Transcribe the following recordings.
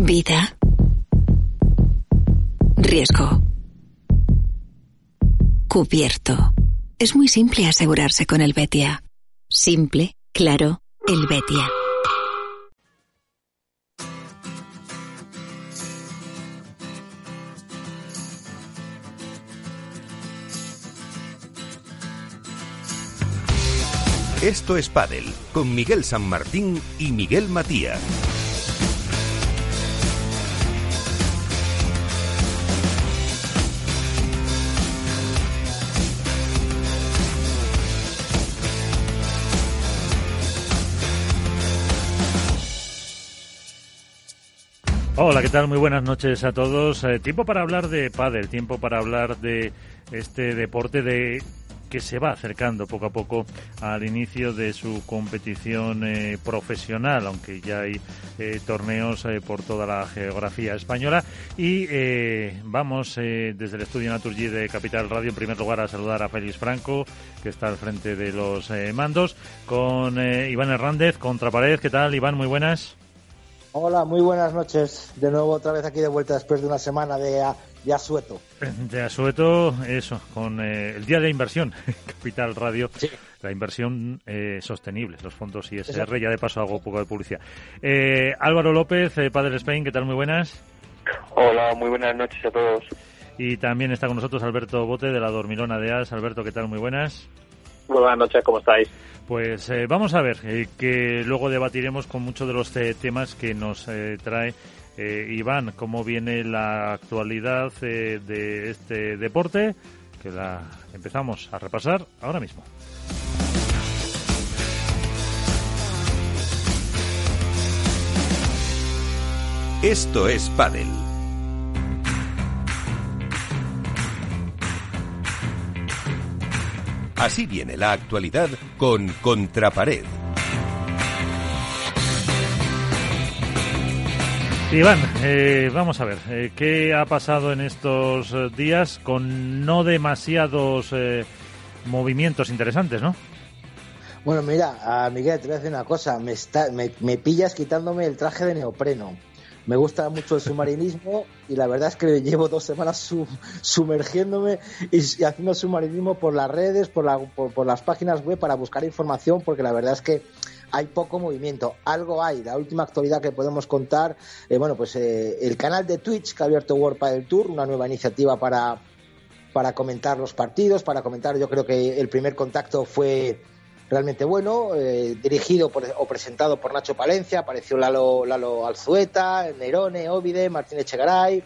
Vida. Riesgo. Cubierto. Es muy simple asegurarse con el Betia. Simple, claro, el Betia. Esto es Padel con Miguel San Martín y Miguel Matías. Hola, ¿qué tal? Muy buenas noches a todos. Eh, tiempo para hablar de pádel, tiempo para hablar de este deporte de que se va acercando poco a poco al inicio de su competición eh, profesional, aunque ya hay eh, torneos eh, por toda la geografía española. Y vamos desde el estudio Naturgy de Capital Radio, en primer lugar, a saludar a Félix Franco, que está al frente de los mandos, con Iván Hernández, Contrapared. ¿Qué tal, Iván? Muy buenas. Hola, muy buenas noches. De nuevo otra vez aquí de vuelta después de una semana de, de asueto. De asueto, eso, con eh, el día de inversión, Capital Radio, la inversión eh, sostenible, los fondos ISR, ya de paso hago un poco de publicidad. Eh, Álvaro López, Padre Spain, ¿qué tal? Muy buenas. Hola, muy buenas noches a todos. Y también está con nosotros Alberto Bote de la Dormilona de As. Alberto, ¿qué tal? Muy buenas. Muy buenas noches, ¿cómo estáis? Pues eh, vamos a ver, eh, que luego debatiremos con muchos de los eh, temas que nos trae Iván, cómo viene la actualidad de este deporte, que la empezamos a repasar ahora mismo. Esto es Padel. Así viene la actualidad con Contrapared. Iván, eh, vamos a ver, eh, ¿qué ha pasado en estos eh, días con no demasiados movimientos interesantes, no? Bueno, mira, a Miguel, te voy a decir una cosa, me, está, me pillas quitándome el traje de neopreno me gusta mucho el submarinismo y la verdad es que llevo dos semanas sumergiéndome y, haciendo submarinismo por las redes, por, las páginas web para buscar información, porque la verdad es que hay poco movimiento. Algo hay. La última actualidad que podemos contar, eh, bueno, pues eh, el canal de Twitch que ha abierto World del Tour, una nueva iniciativa para, para comentar los partidos, para comentar, yo creo que el primer contacto fue realmente bueno, eh, dirigido o presentado por Nacho Palencia, apareció Lalo, Lalo Alzueta, Nerone, Ovide, Martín Echegaray,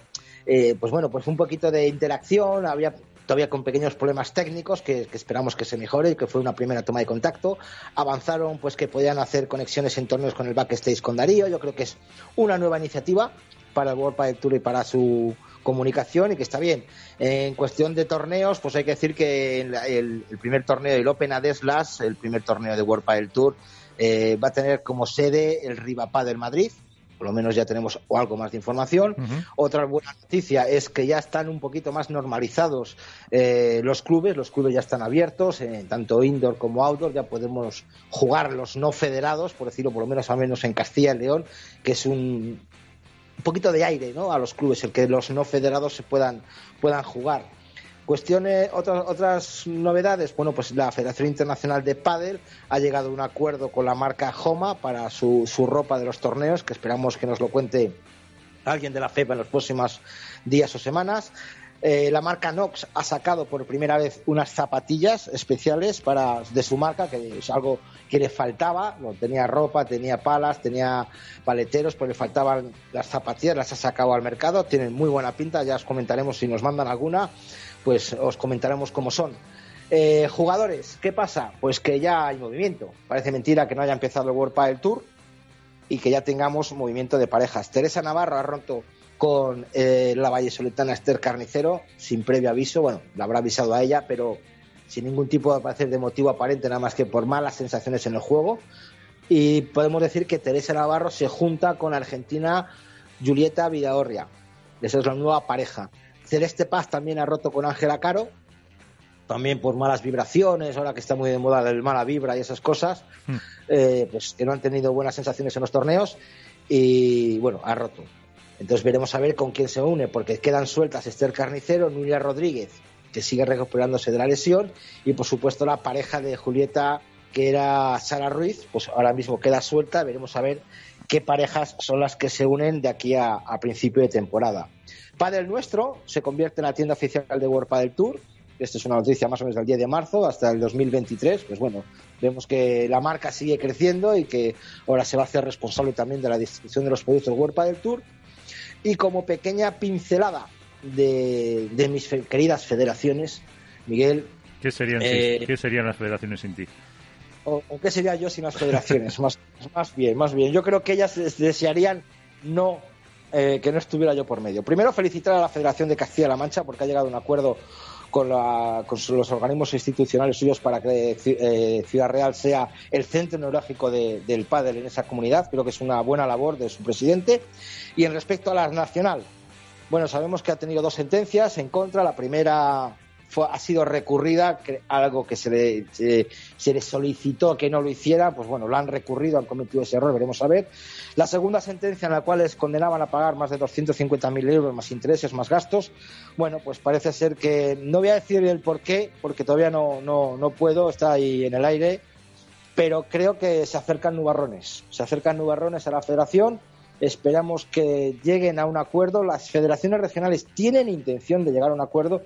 eh, pues bueno, pues un poquito de interacción, había todavía con pequeños problemas técnicos que, esperamos que se mejore y que fue una primera toma de contacto. Avanzaron pues que podían hacer conexiones en torneos con el backstage con Darío, yo creo que es una nueva iniciativa para el World Padel Tour y para su comunicación y que está bien. En cuestión de torneos, pues hay que decir que el, primer torneo del Open Adeslas, el primer torneo de World Padel Tour, eh, va a tener como sede el Rivapá del Madrid. Por lo menos ya tenemos algo más de información. Otra buena noticia es que ya están un poquito más normalizados eh, los clubes. Los clubes ya están abiertos, eh, tanto indoor como outdoor. Ya podemos jugar los no federados, por decirlo por lo menos al menos en Castilla y León, que es un, un poquito de aire ¿no? a los clubes, el que los no federados se puedan, puedan jugar. Cuestiones, otras, otras novedades, bueno, pues la Federación Internacional de Padel ha llegado a un acuerdo con la marca Homa para su, su ropa de los torneos, que esperamos que nos lo cuente alguien de la FEPA en los próximos días o semanas. Eh, la marca Nox ha sacado por primera vez unas zapatillas especiales para de su marca, que es algo que le faltaba. No, tenía ropa, tenía palas, tenía paleteros, pero le faltaban las zapatillas, las ha sacado al mercado. Tienen muy buena pinta, ya os comentaremos si nos mandan alguna, pues os comentaremos cómo son. Eh, jugadores, ¿qué pasa? Pues que ya hay movimiento. Parece mentira que no haya empezado el World Padel Tour y que ya tengamos movimiento de parejas. Teresa Navarro ha roto con eh, la vallesoletana Esther Carnicero, sin previo aviso, bueno, la habrá avisado a ella, pero sin ningún tipo de, de motivo aparente, nada más que por malas sensaciones en el juego. Y podemos decir que Teresa Navarro se junta con Argentina Julieta Vidaorria. Esa es la nueva pareja. Celeste Paz también ha roto con Ángela Caro, también por malas vibraciones, ahora que está muy de moda el mala vibra y esas cosas, hmm. eh, pues que no han tenido buenas sensaciones en los torneos y bueno, ha roto. Entonces veremos a ver con quién se une, porque quedan sueltas Esther Carnicero, Nuria Rodríguez, que sigue recuperándose de la lesión, y por supuesto la pareja de Julieta, que era Sara Ruiz, pues ahora mismo queda suelta, veremos a ver qué parejas son las que se unen de aquí a, principio de temporada. Padel Nuestro se convierte en la tienda oficial de World Padel Tour, esta es una noticia más o menos del 10 de marzo hasta el 2023, pues bueno, vemos que la marca sigue creciendo y que ahora se va a hacer responsable también de la distribución de los productos World Padel Tour. Y como pequeña pincelada de, mis queridas federaciones, Miguel. ¿Qué serían, eh, ¿Qué serían las federaciones sin ti? O, qué sería yo sin las federaciones? más, más bien, más bien. Yo creo que ellas desearían no eh, que no estuviera yo por medio. Primero, felicitar a la Federación de Castilla-La Mancha porque ha llegado a un acuerdo con, la, con, los organismos institucionales suyos para que eh, Ciudad Real sea el centro neurálgico del pádel en esa comunidad. Creo que es una buena labor de su presidente. Y en respecto a la nacional, bueno, sabemos que ha tenido dos sentencias en contra. La primera ha sido recurrida, algo que se le, se, le solicitó que no lo hiciera, pues bueno, lo han recurrido, han cometido ese error, veremos a ver. La segunda sentencia en la cual les condenaban a pagar más de 250.000 euros, más intereses, más gastos, bueno, pues parece ser que, no voy a decir el por qué, porque todavía no, no, no puedo, está ahí en el aire, pero creo que se acercan nubarrones, se acercan nubarrones a la federación Esperamos que lleguen a un acuerdo. Las federaciones regionales tienen intención de llegar a un acuerdo,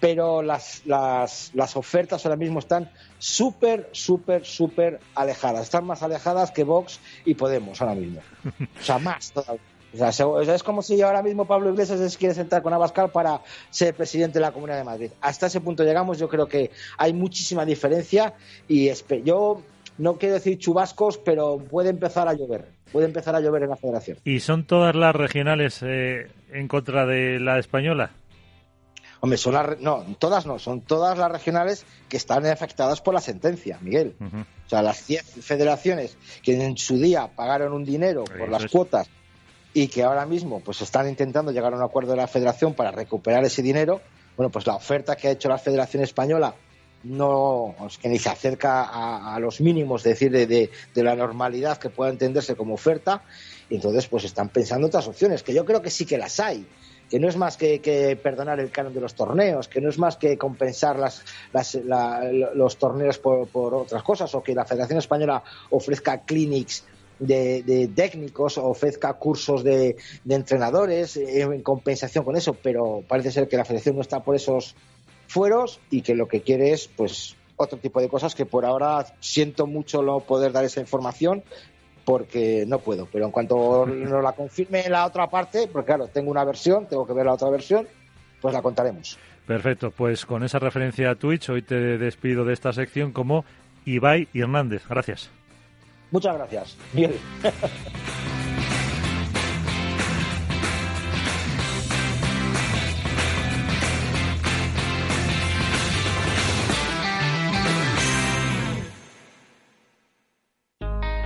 pero las, las, las ofertas ahora mismo están súper, súper, súper alejadas. Están más alejadas que Vox y Podemos ahora mismo. O sea, más todavía. O sea, es como si ahora mismo Pablo Iglesias se quiere sentar con Abascal para ser presidente de la Comunidad de Madrid. Hasta ese punto llegamos. Yo creo que hay muchísima diferencia y yo no quiero decir chubascos, pero puede empezar a llover puede empezar a llover en la federación. ¿Y son todas las regionales eh, en contra de la española? Hombre, son las, no, todas no, son todas las regionales que están afectadas por la sentencia, Miguel. O sea, las 10 federaciones que en su día pagaron un dinero por las cuotas y que ahora mismo pues están intentando llegar a un acuerdo de la federación para recuperar ese dinero, bueno, pues la oferta que ha hecho la Federación Española no es que ni se acerca a, los mínimos, decir, de, de, la normalidad que pueda entenderse como oferta, y entonces pues están pensando otras opciones, que yo creo que sí que las hay, que no es más que, perdonar el canon de los torneos, que no es más que compensar las, los torneos por, otras cosas, o que la Federación Española ofrezca clinics de, de, técnicos ofrezca cursos de, de entrenadores en compensación con eso, pero parece ser que la federación no está por esos fueros y que lo que quiere es pues otro tipo de cosas que por ahora siento mucho no poder dar esa información porque no puedo, pero en cuanto nos la confirme la otra parte, porque claro, tengo una versión, tengo que ver la otra versión, pues la contaremos. Perfecto, pues con esa referencia a Twitch, hoy te despido de esta sección como Ibai Hernández. Gracias. Muchas gracias. Bien.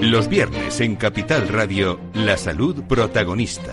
Los viernes en Capital Radio, la salud protagonista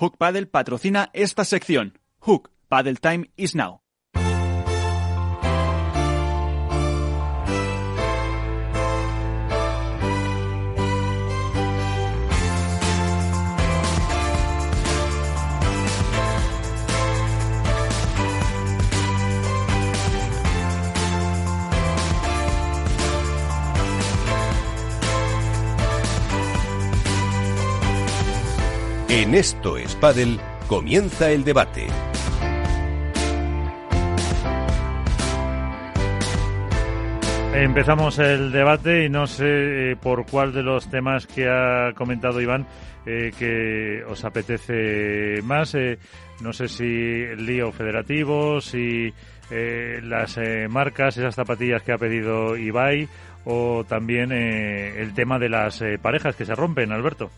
Hook Paddle patrocina esta sección. Hook Paddle Time is now. En Esto es comienza el debate. Empezamos el debate y no sé eh, por cuál de los temas que ha comentado Iván eh, que os apetece más. Eh, no sé si el lío federativo, si las marcas, esas zapatillas que ha pedido Ibai o también el tema de las parejas que se rompen, Alberto.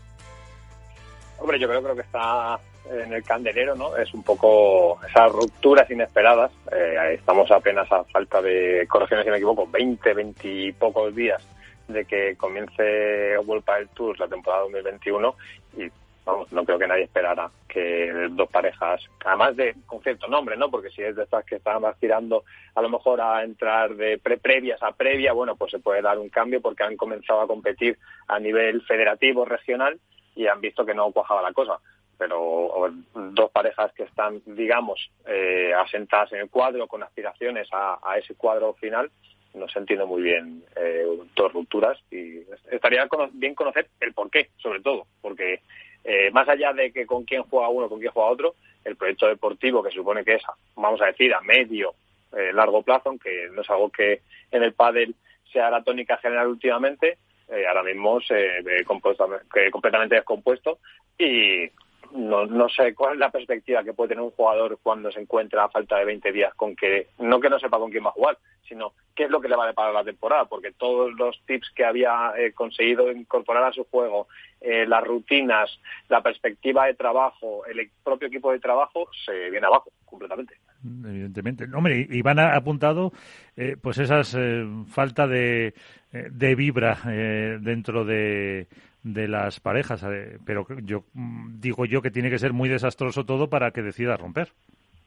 Hombre, yo creo, que está en el candelero, ¿no? Es un poco esas rupturas inesperadas. Eh, estamos apenas a falta de, correcciones si me equivoco, 20, 20 y pocos días de que comience World Padel Tour la temporada 2021 y vamos, no creo que nadie esperara que dos parejas, además de con cierto nombre, ¿no? Porque si es de estas que están aspirando a lo mejor a entrar de pre previas a previa, bueno, pues se puede dar un cambio porque han comenzado a competir a nivel federativo, regional y han visto que no cuajaba la cosa. Pero dos parejas que están, digamos, eh, asentadas en el cuadro con aspiraciones a, ese cuadro final, no se entiende muy bien eh, dos rupturas y estaría bien conocer el por qué, sobre todo, porque eh, más allá de que con quién juega uno, con quién juega otro, el proyecto deportivo que supone que es, vamos a decir, a medio, eh, largo plazo, aunque no es algo que en el pádel sea la tónica general últimamente, eh, ahora mismo se ve compuesto, completamente descompuesto y no, no sé cuál es la perspectiva que puede tener un jugador cuando se encuentra a falta de 20 días con que, no que no sepa con quién va a jugar, sino qué es lo que le va a deparar la temporada, porque todos los tips que había eh, conseguido incorporar a su juego, eh, las rutinas, la perspectiva de trabajo, el propio equipo de trabajo, se viene abajo completamente. Evidentemente. Hombre, Iván ha apuntado eh, pues esas eh, falta de, eh, de vibra eh, dentro de, de las parejas, eh, pero yo mm, digo yo que tiene que ser muy desastroso todo para que decida romper.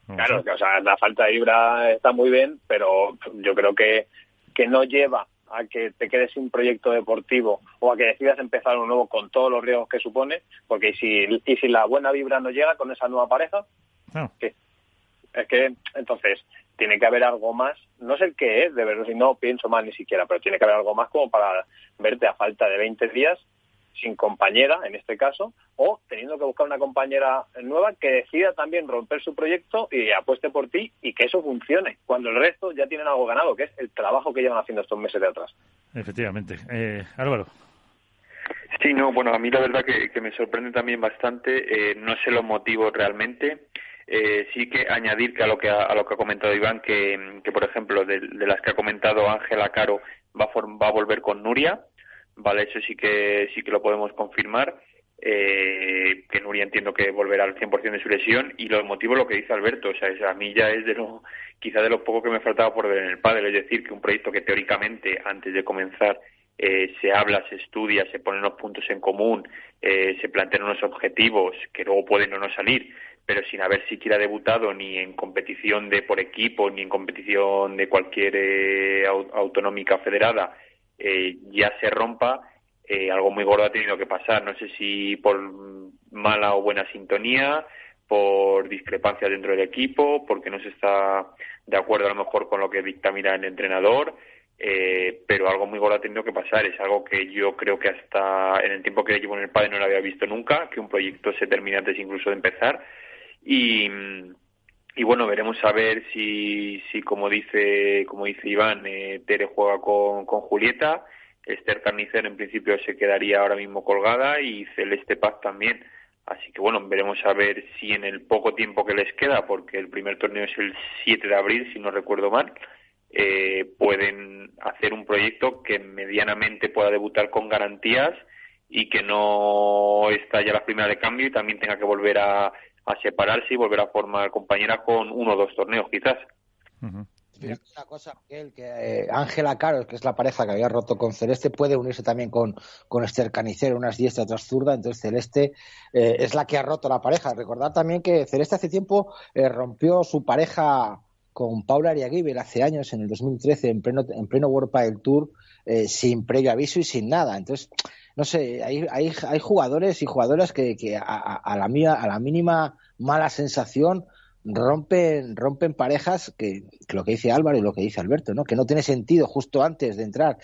No claro, sé. o sea, la falta de vibra está muy bien, pero yo creo que, que no lleva a que te quedes sin proyecto deportivo o a que decidas empezar uno nuevo con todos los riesgos que supone, porque si, y si la buena vibra no llega con esa nueva pareja, No. ¿qué? Es que, entonces, tiene que haber algo más, no sé el qué es, de verdad, si no pienso mal ni siquiera, pero tiene que haber algo más como para verte a falta de 20 días sin compañera, en este caso, o teniendo que buscar una compañera nueva que decida también romper su proyecto y apueste por ti y que eso funcione, cuando el resto ya tienen algo ganado, que es el trabajo que llevan haciendo estos meses de atrás. Efectivamente. Eh, Álvaro. Sí, no, bueno, a mí la verdad que, que me sorprende también bastante, eh, no sé los motivos realmente. Eh, sí que añadir que a lo que ha, a lo que ha comentado Iván, que, que por ejemplo de, las que ha comentado Ángela Caro va a, va a volver con Nuria, vale, eso sí que sí que lo podemos confirmar. Eh, que Nuria entiendo que volverá al 100% de su lesión y los motivos lo que dice Alberto, o sea, a mí ya es de lo quizá de lo poco que me faltaba por ver en el padre, es decir, que un proyecto que teóricamente antes de comenzar eh, se habla, se estudia, se ponen los puntos en común, eh, se plantean unos objetivos que luego pueden o no salir, pero sin haber siquiera debutado ni en competición de por equipo ni en competición de cualquier eh, au- autonómica federada, eh, ya se rompa, eh, algo muy gordo ha tenido que pasar. No sé si por mala o buena sintonía, por discrepancias dentro del equipo, porque no se está de acuerdo a lo mejor con lo que dictamina el entrenador, eh, pero algo muy gordo ha tenido que pasar. Es algo que yo creo que hasta en el tiempo que llevo en el padre no lo había visto nunca, que un proyecto se termine antes incluso de empezar. Y, y bueno, veremos a ver si, si como dice, como dice Iván, eh, Tere juega con, con Julieta, Esther Carnicer en principio se quedaría ahora mismo colgada y Celeste Paz también. Así que bueno, veremos a ver si en el poco tiempo que les queda, porque el primer torneo es el 7 de abril, si no recuerdo mal, eh, pueden hacer un proyecto que medianamente pueda debutar con garantías y que no está ya la primera de cambio y también tenga que volver a, separarse y volver a formar compañera con uno o dos torneos quizás una cosa, que eh, Ángela Caro, que es la pareja que había roto con Celeste, puede unirse también con, con Esther Canicero, unas diestra, otras zurda. Entonces, Celeste eh, es la que ha roto la pareja. Recordad también que Celeste hace tiempo eh, rompió su pareja con Paula Ariaguibel hace años, en el 2013, en pleno, en pleno World Padel Tour, sin previo aviso y sin nada. Entonces, no sé, hay, hay, hay jugadores y jugadoras que, que a, a, la mía, a la mínima mala sensación rompen, rompen parejas que, lo que dice Álvaro y lo que dice Alberto, ¿no? Que no tiene sentido justo antes de entrar,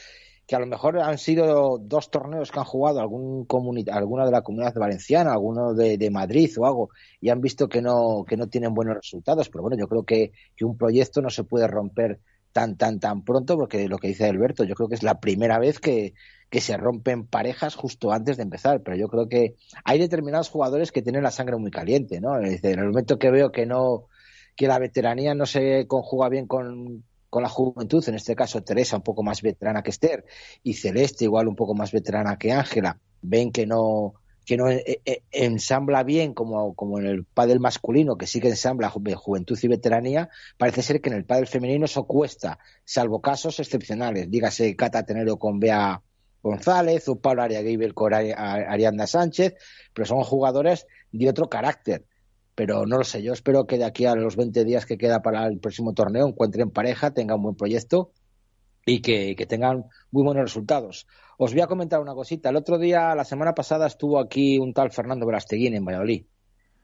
que a lo mejor han sido dos torneos que han jugado algún alguna de la comunidad valenciana, alguno de, Madrid o algo, y han visto que no, que no tienen buenos resultados. Pero bueno, yo creo que, que un proyecto no se puede romper tan, tan, tan pronto, porque lo que dice Alberto, yo creo que es la primera vez que, que se rompen parejas justo antes de empezar, pero yo creo que hay determinados jugadores que tienen la sangre muy caliente, ¿no? En el momento que veo que no, que la veteranía no se conjuga bien con, con la juventud, en este caso Teresa un poco más veterana que Esther y Celeste igual un poco más veterana que Ángela, ven que no que no eh, eh, ensambla bien como, como en el pádel masculino, que sí que ensambla juventud y veteranía, parece ser que en el pádel femenino eso cuesta, salvo casos excepcionales, dígase Cata Tenero con Bea González o Pablo Ariaguibel con Arianda Sánchez, pero son jugadores de otro carácter. Pero no lo sé, yo espero que de aquí a los 20 días que queda para el próximo torneo encuentren pareja, tengan un buen proyecto y que, tengan muy buenos resultados. Os voy a comentar una cosita. El otro día, la semana pasada, estuvo aquí un tal Fernando Brasteguín en Valladolid,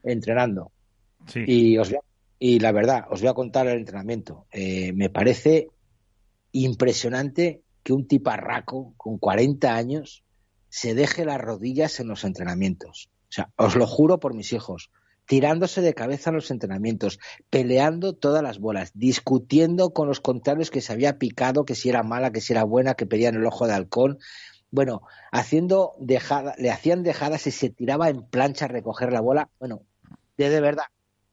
entrenando. Y, os y la verdad, os voy a contar el entrenamiento. Eh, me parece impresionante que un tiparraco con 40 años se deje las rodillas en los entrenamientos. O sea, os lo juro por mis hijos, tirándose de cabeza en los entrenamientos, peleando todas las bolas, discutiendo con los contrarios que se había picado, que si era mala, que si era buena, que pedían el ojo de halcón. Bueno, haciendo le hacían dejadas y se tiraba en plancha a recoger la bola. Bueno, de, de verdad,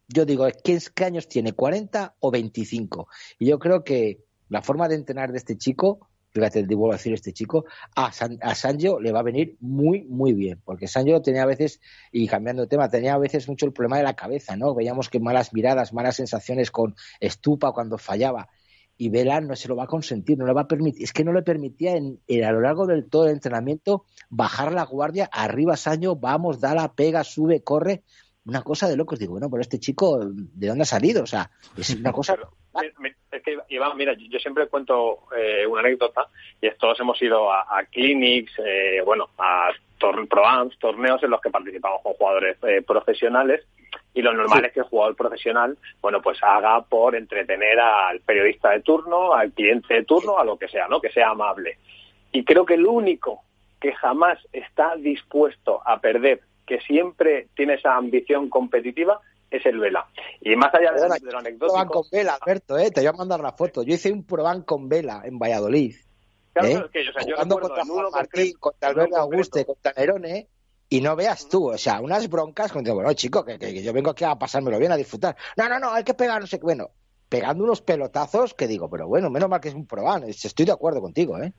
yo digo, ¿qué, ¿qué años tiene? ¿40 o 25? Y yo creo que la forma de entrenar de este chico fíjate, vuelvo a decir este chico, a, San, a Sancho le va a venir muy, muy bien, porque Sancho tenía a veces, y cambiando de tema, tenía a veces mucho el problema de la cabeza, ¿no? Veíamos que malas miradas, malas sensaciones con Estupa cuando fallaba, y Vela no se lo va a consentir, no le va a permitir, es que no le permitía en, a lo largo del todo el entrenamiento bajar la guardia, arriba Sancho, vamos, da la pega, sube, corre, una cosa de locos. Digo, bueno, pero este chico, ¿de dónde ha salido? O sea, es una cosa es que, Iván, mira, yo siempre cuento eh, una anécdota y es, todos hemos ido a, clinics, eh, bueno, a tor torneos en los que participamos con jugadores eh, profesionales y lo normal es que el jugador profesional, bueno, pues haga por entretener al periodista de turno, al cliente de turno, a lo que sea, ¿no? Que sea amable. Y creo que el único que jamás está dispuesto a perder, que siempre tiene esa ambición competitiva, es el Vela. Y más allá de, de lo anecdótico... con Vela, Alberto, ¿eh? te voy a mandar la foto. Yo hice un Proban con Vela en Valladolid. Claro, ¿eh? es que, o sea, yo Jugando contra Juan Martín, contra Alberto Auguste, contra Nerone, y no veas tú, o sea, unas broncas, cuando bueno, chico, que, que, yo vengo aquí a pasármelo bien, a disfrutar. No, no, no, hay que pegar, no sé qué, bueno, pegando unos pelotazos que digo, pero bueno, menos mal que es un Proban, estoy de acuerdo contigo, ¿eh?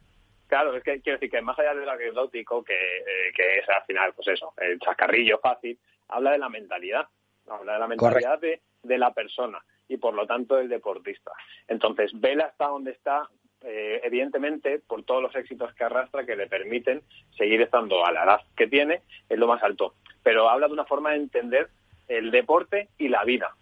Claro, es que quiero decir que más allá de lo anecdótico, que, eh, que es al final, pues eso, el chascarrillo fácil, habla de la mentalidad habla de la mentalidad de, de, la persona y por lo tanto del deportista. Entonces, Vela está donde está, eh, evidentemente, por todos los éxitos que arrastra que le permiten seguir estando a la edad que tiene, es lo más alto. Pero habla de una forma de entender el deporte y la vida.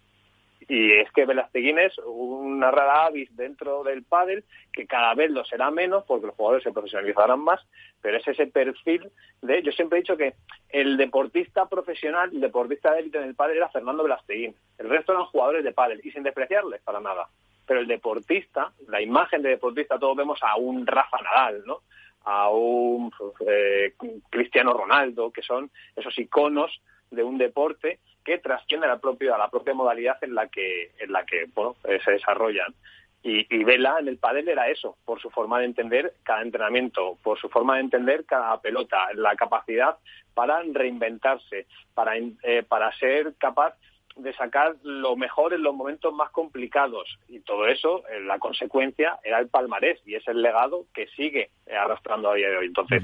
Y es que Velasteguín es una rara avis dentro del pádel que cada vez lo será menos porque los jugadores se profesionalizarán más, pero es ese perfil de... Yo siempre he dicho que el deportista profesional, el deportista de élite en el pádel era Fernando Velasteguín. El resto eran jugadores de pádel y sin despreciarles para nada. Pero el deportista, la imagen de deportista, todos vemos a un Rafa Nadal, ¿no? a un eh, Cristiano Ronaldo, que son esos iconos de un deporte que trasciende a la propia, a la propia modalidad en la que, en la que eh, se desarrollan. Y, y Vela en el pádel era eso, por su forma de entender cada entrenamiento, por su forma de entender cada pelota, la capacidad para reinventarse, para, eh, para ser capaz de sacar lo mejor en los momentos más complicados. Y todo eso, eh, la consecuencia, era el palmarés y es el legado que sigue arrastrando a día de hoy. Entonces,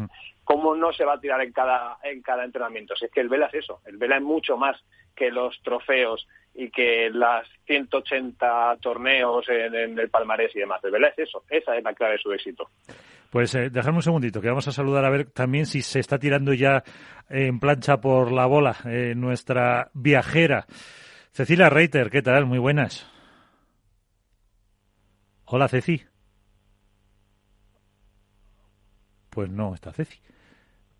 ¿cómo no se va a tirar en cada, en cada entrenamiento? Si es que el Vela es eso, el Vela es mucho más que los trofeos y que las 180 torneos en, el palmarés y demás. El Vela es eso, esa es la clave de su éxito. Pues eh, dejadme un segundito, que vamos a saludar a ver también si se está tirando ya en plancha por la bola eh, nuestra viajera. Cecilia Reiter, ¿qué tal? Muy buenas. Hola, Ceci. Pues no, está Ceci.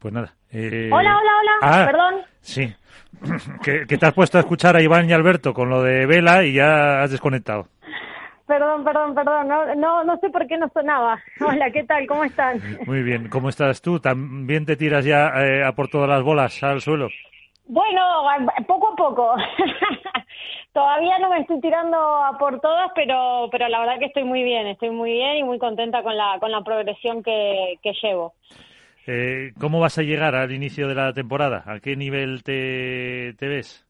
Pues nada. Eh... Hola, hola, hola. Ah, Perdón. Sí. que, que te has puesto a escuchar a Iván y Alberto con lo de Vela y ya has desconectado. Perdón, perdón, perdón. No, no, no sé por qué no sonaba. Hola, ¿qué tal? ¿Cómo están? Muy bien. ¿Cómo estás tú? ¿También te tiras ya eh, a por todas las bolas al suelo? Bueno, poco a poco. Todavía no me estoy tirando a por todas, pero, pero la verdad que estoy muy bien. Estoy muy bien y muy contenta con la, con la progresión que, que llevo. Eh, ¿Cómo vas a llegar al inicio de la temporada? ¿A qué nivel te, ves?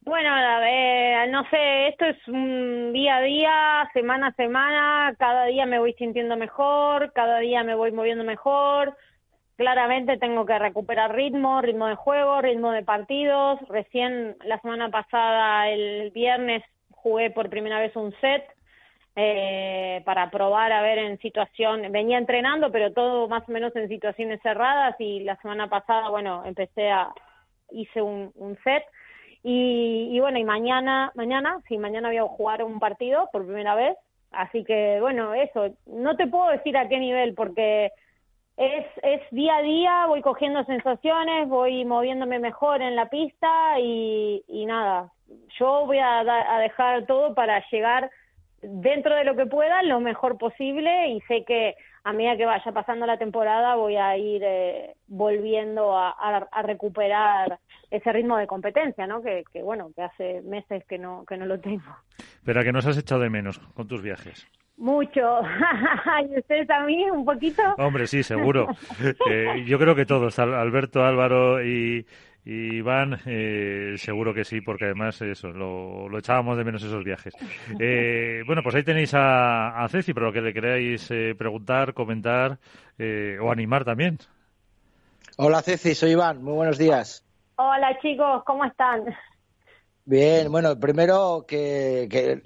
Bueno, no sé, esto es un día a día, semana a semana, cada día me voy sintiendo mejor, cada día me voy moviendo mejor. Claramente tengo que recuperar ritmo, ritmo de juego, ritmo de partidos. Recién la semana pasada, el viernes, jugué por primera vez un set eh, para probar a ver en situación, venía entrenando, pero todo más o menos en situaciones cerradas y la semana pasada, bueno, empecé a, hice un, set y, y, bueno, y mañana, mañana, sí, mañana voy a jugar un partido por primera vez, así que bueno, eso, no te puedo decir a qué nivel porque es, es día a día, voy cogiendo sensaciones, voy moviéndome mejor en la pista y, y nada, yo voy a, a dejar todo para llegar dentro de lo que pueda lo mejor posible y sé que a medida que vaya pasando la temporada voy a ir eh, volviendo a, a, recuperar ese ritmo de competencia, ¿no? Que, que, bueno, que hace meses que no que no lo tengo. Pero a que nos has echado de menos con tus viajes. Mucho. ¿Y ustedes también un poquito? Hombre, sí, seguro. eh, yo creo que todos, Alberto, Álvaro y Iván, eh, seguro que sí, porque además eso, lo, lo echábamos de menos esos viajes. Eh, bueno, pues ahí tenéis a, a Ceci, pero lo que le queráis eh, preguntar, comentar eh, o animar también. Hola Ceci, soy Iván, muy buenos días. Hola chicos, ¿cómo están? Bien, bueno, primero que, que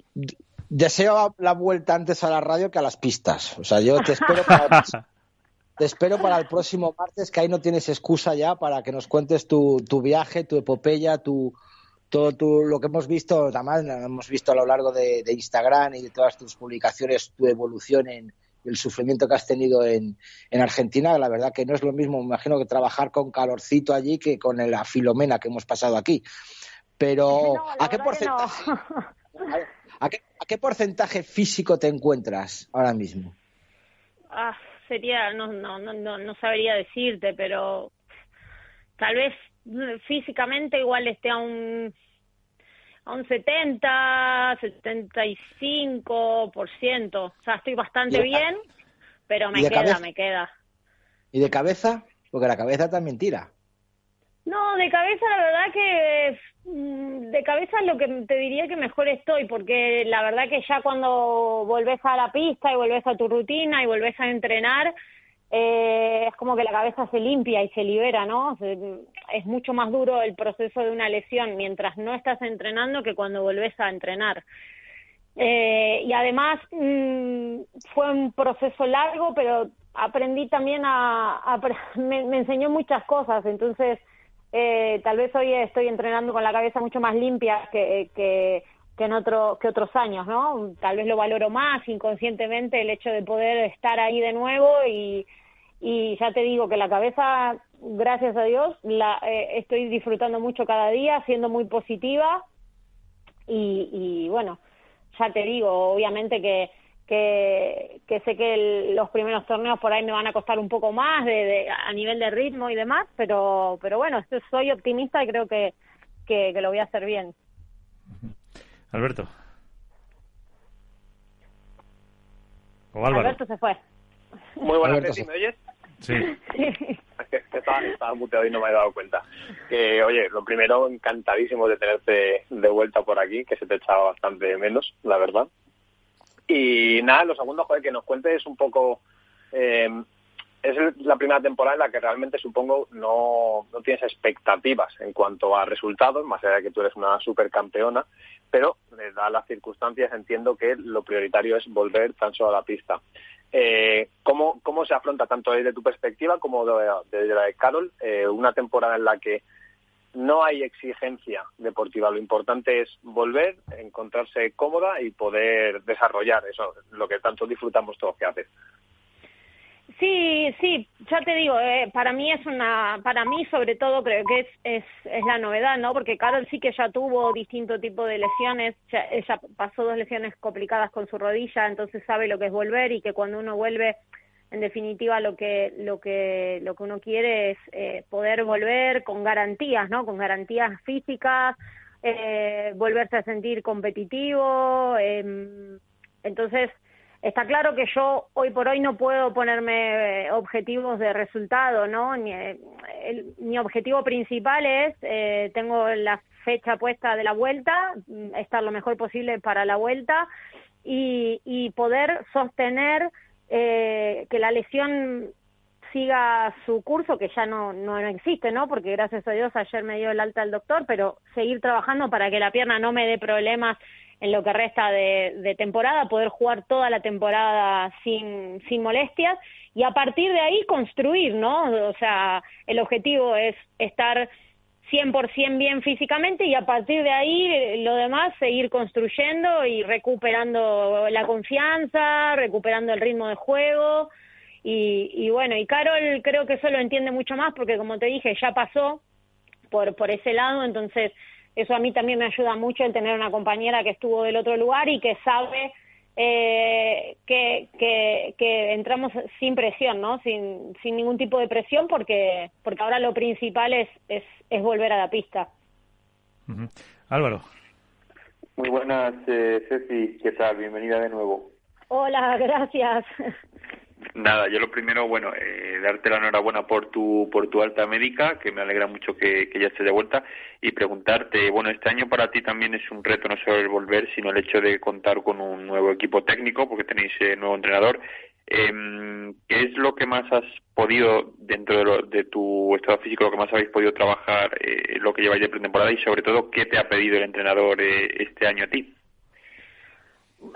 deseo la vuelta antes a la radio que a las pistas. O sea, yo te espero para, te espero para el próximo martes, que ahí no tienes excusa ya para que nos cuentes tu, tu viaje, tu epopeya, tu, todo tu, lo que hemos visto, además hemos visto a lo largo de, de, Instagram y de todas tus publicaciones, tu evolución en el sufrimiento que has tenido en, en, Argentina. La verdad que no es lo mismo, me imagino, que trabajar con calorcito allí que con la filomena que hemos pasado aquí. Pero, no, ¿a qué porcentaje? No. ¿A, qué, ¿A qué porcentaje físico te encuentras ahora mismo? Ah, sería, no, no, no, no sabría decirte, pero tal vez físicamente igual esté a un a un 70, 75%. O sea, estoy bastante bien, pero me queda, cabeza? me queda. ¿Y de cabeza? Porque la cabeza también tira. No, de cabeza la verdad que de cabeza lo que te diría que mejor estoy, porque la verdad que ya cuando volvés a la pista y volvés a tu rutina y volvés a entrenar, eh, es como que la cabeza se limpia y se libera, ¿no? Es mucho más duro el proceso de una lesión mientras no estás entrenando que cuando volvés a entrenar. Eh, y además mmm, fue un proceso largo, pero aprendí también a, me enseñó muchas cosas, entonces eh, tal vez hoy estoy entrenando con la cabeza mucho más limpia que, que, que en otro, que otros años, ¿no? Tal vez lo valoro más inconscientemente el hecho de poder estar ahí de nuevo y, y ya te digo que la cabeza, gracias a Dios, la eh, estoy disfrutando mucho cada día, siendo muy positiva y, y bueno, ya te digo, obviamente que que, que sé que el, los primeros torneos por ahí me van a costar un poco más de, de, a nivel de ritmo y demás, pero, pero bueno, soy optimista y creo que, que, que lo voy a hacer bien. Alberto. O Álvaro. Alberto se fue. Muy buenas, Alberto, Ceci, ¿me oyes? Sí. Estaba, estaba muteado y no me he dado cuenta. Que, oye, lo primero, encantadísimo de tenerte de vuelta por aquí, que se te echaba bastante menos, la verdad. Y nada, lo segundo, joder, que nos cuentes un poco... eh, es la primera temporada en la que realmente supongo no, no tienes expectativas en cuanto a resultados, más allá de que tú eres una supercampeona, pero eh, dadas las circunstancias entiendo que lo prioritario es volver tan solo a la pista. Eh, ¿cómo, ¿Cómo se afronta tanto desde tu perspectiva como de- desde la de Carol eh, una temporada en la que no hay exigencia deportiva? Lo importante es volver, encontrarse cómoda y poder desarrollar eso, lo que tanto disfrutamos todos que haces. Sí, sí, ya te digo, eh, para mí es una, para mí sobre todo creo que es, es, es la novedad, ¿no? Porque Carol sí que ya tuvo distinto tipo de lesiones, ya, ella pasó dos lesiones complicadas con su rodilla, entonces sabe lo que es volver y que cuando uno vuelve, en definitiva lo que, lo que, lo que uno quiere es eh, poder volver con garantías, ¿no? Con garantías físicas, eh, volverse a sentir competitivo, em, entonces Está claro que yo hoy por hoy no puedo ponerme eh, objetivos de resultado, ¿no? Eh, mi objetivo principal es, eh, tengo la fecha puesta de la vuelta, mm, estar lo mejor posible para la vuelta y, y poder sostener eh, que la lesión siga su curso, que ya no, no existe, ¿no? Porque gracias a Dios ayer me dio el alta el doctor, pero seguir trabajando para que la pierna no me dé problemas en lo que resta de, de temporada, poder jugar toda la temporada sin, sin molestias y a partir de ahí construir, ¿no? O sea, el objetivo es estar 100% bien físicamente y a partir de ahí lo demás seguir construyendo y recuperando la confianza, recuperando el ritmo de juego. Y, y bueno, y Carol creo que eso lo entiende mucho más porque como te dije, ya pasó por, por ese lado, entonces eso a mí también me ayuda mucho el tener una compañera que estuvo del otro lugar y que sabe eh, que, que, que entramos sin presión, ¿no? Sin, sin ningún tipo de presión porque, porque ahora lo principal es, es, es volver a la pista. Álvaro. Muy buenas, eh, Ceci, ¿qué tal? Bienvenida de nuevo. Hola, gracias. Nada, yo lo primero, bueno, eh, darte la enhorabuena por tu por tu alta médica, que me alegra mucho que, que ya estés de vuelta, y preguntarte, bueno, este año para ti también es un reto no solo el volver, sino el hecho de contar con un nuevo equipo técnico, porque tenéis eh, nuevo entrenador. Em, ¿Qué es lo que más has podido, dentro de, lo- de tu estado físico, lo que más habéis podido trabajar, eh, lo que lleváis de pretemporada, y sobre todo, qué te ha pedido el entrenador eh, este año a ti?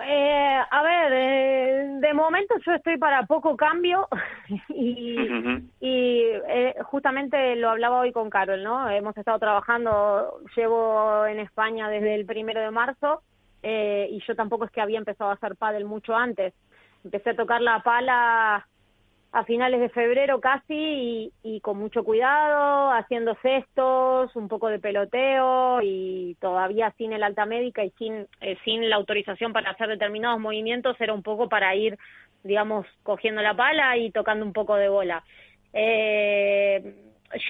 Eh, a ver, eh, de momento yo estoy para poco cambio y, y eh, justamente lo hablaba hoy con Carol, ¿no? Hemos estado trabajando, llevo en España desde el primero de marzo eh, y yo tampoco es que había empezado a hacer pádel mucho antes. Empecé a tocar la pala a finales de febrero casi y, y con mucho cuidado, haciendo cestos, un poco de peloteo y todavía sin el alta médica y sin, eh, sin la autorización para hacer determinados movimientos, era un poco para ir, digamos, cogiendo la pala y tocando un poco de bola. Eh,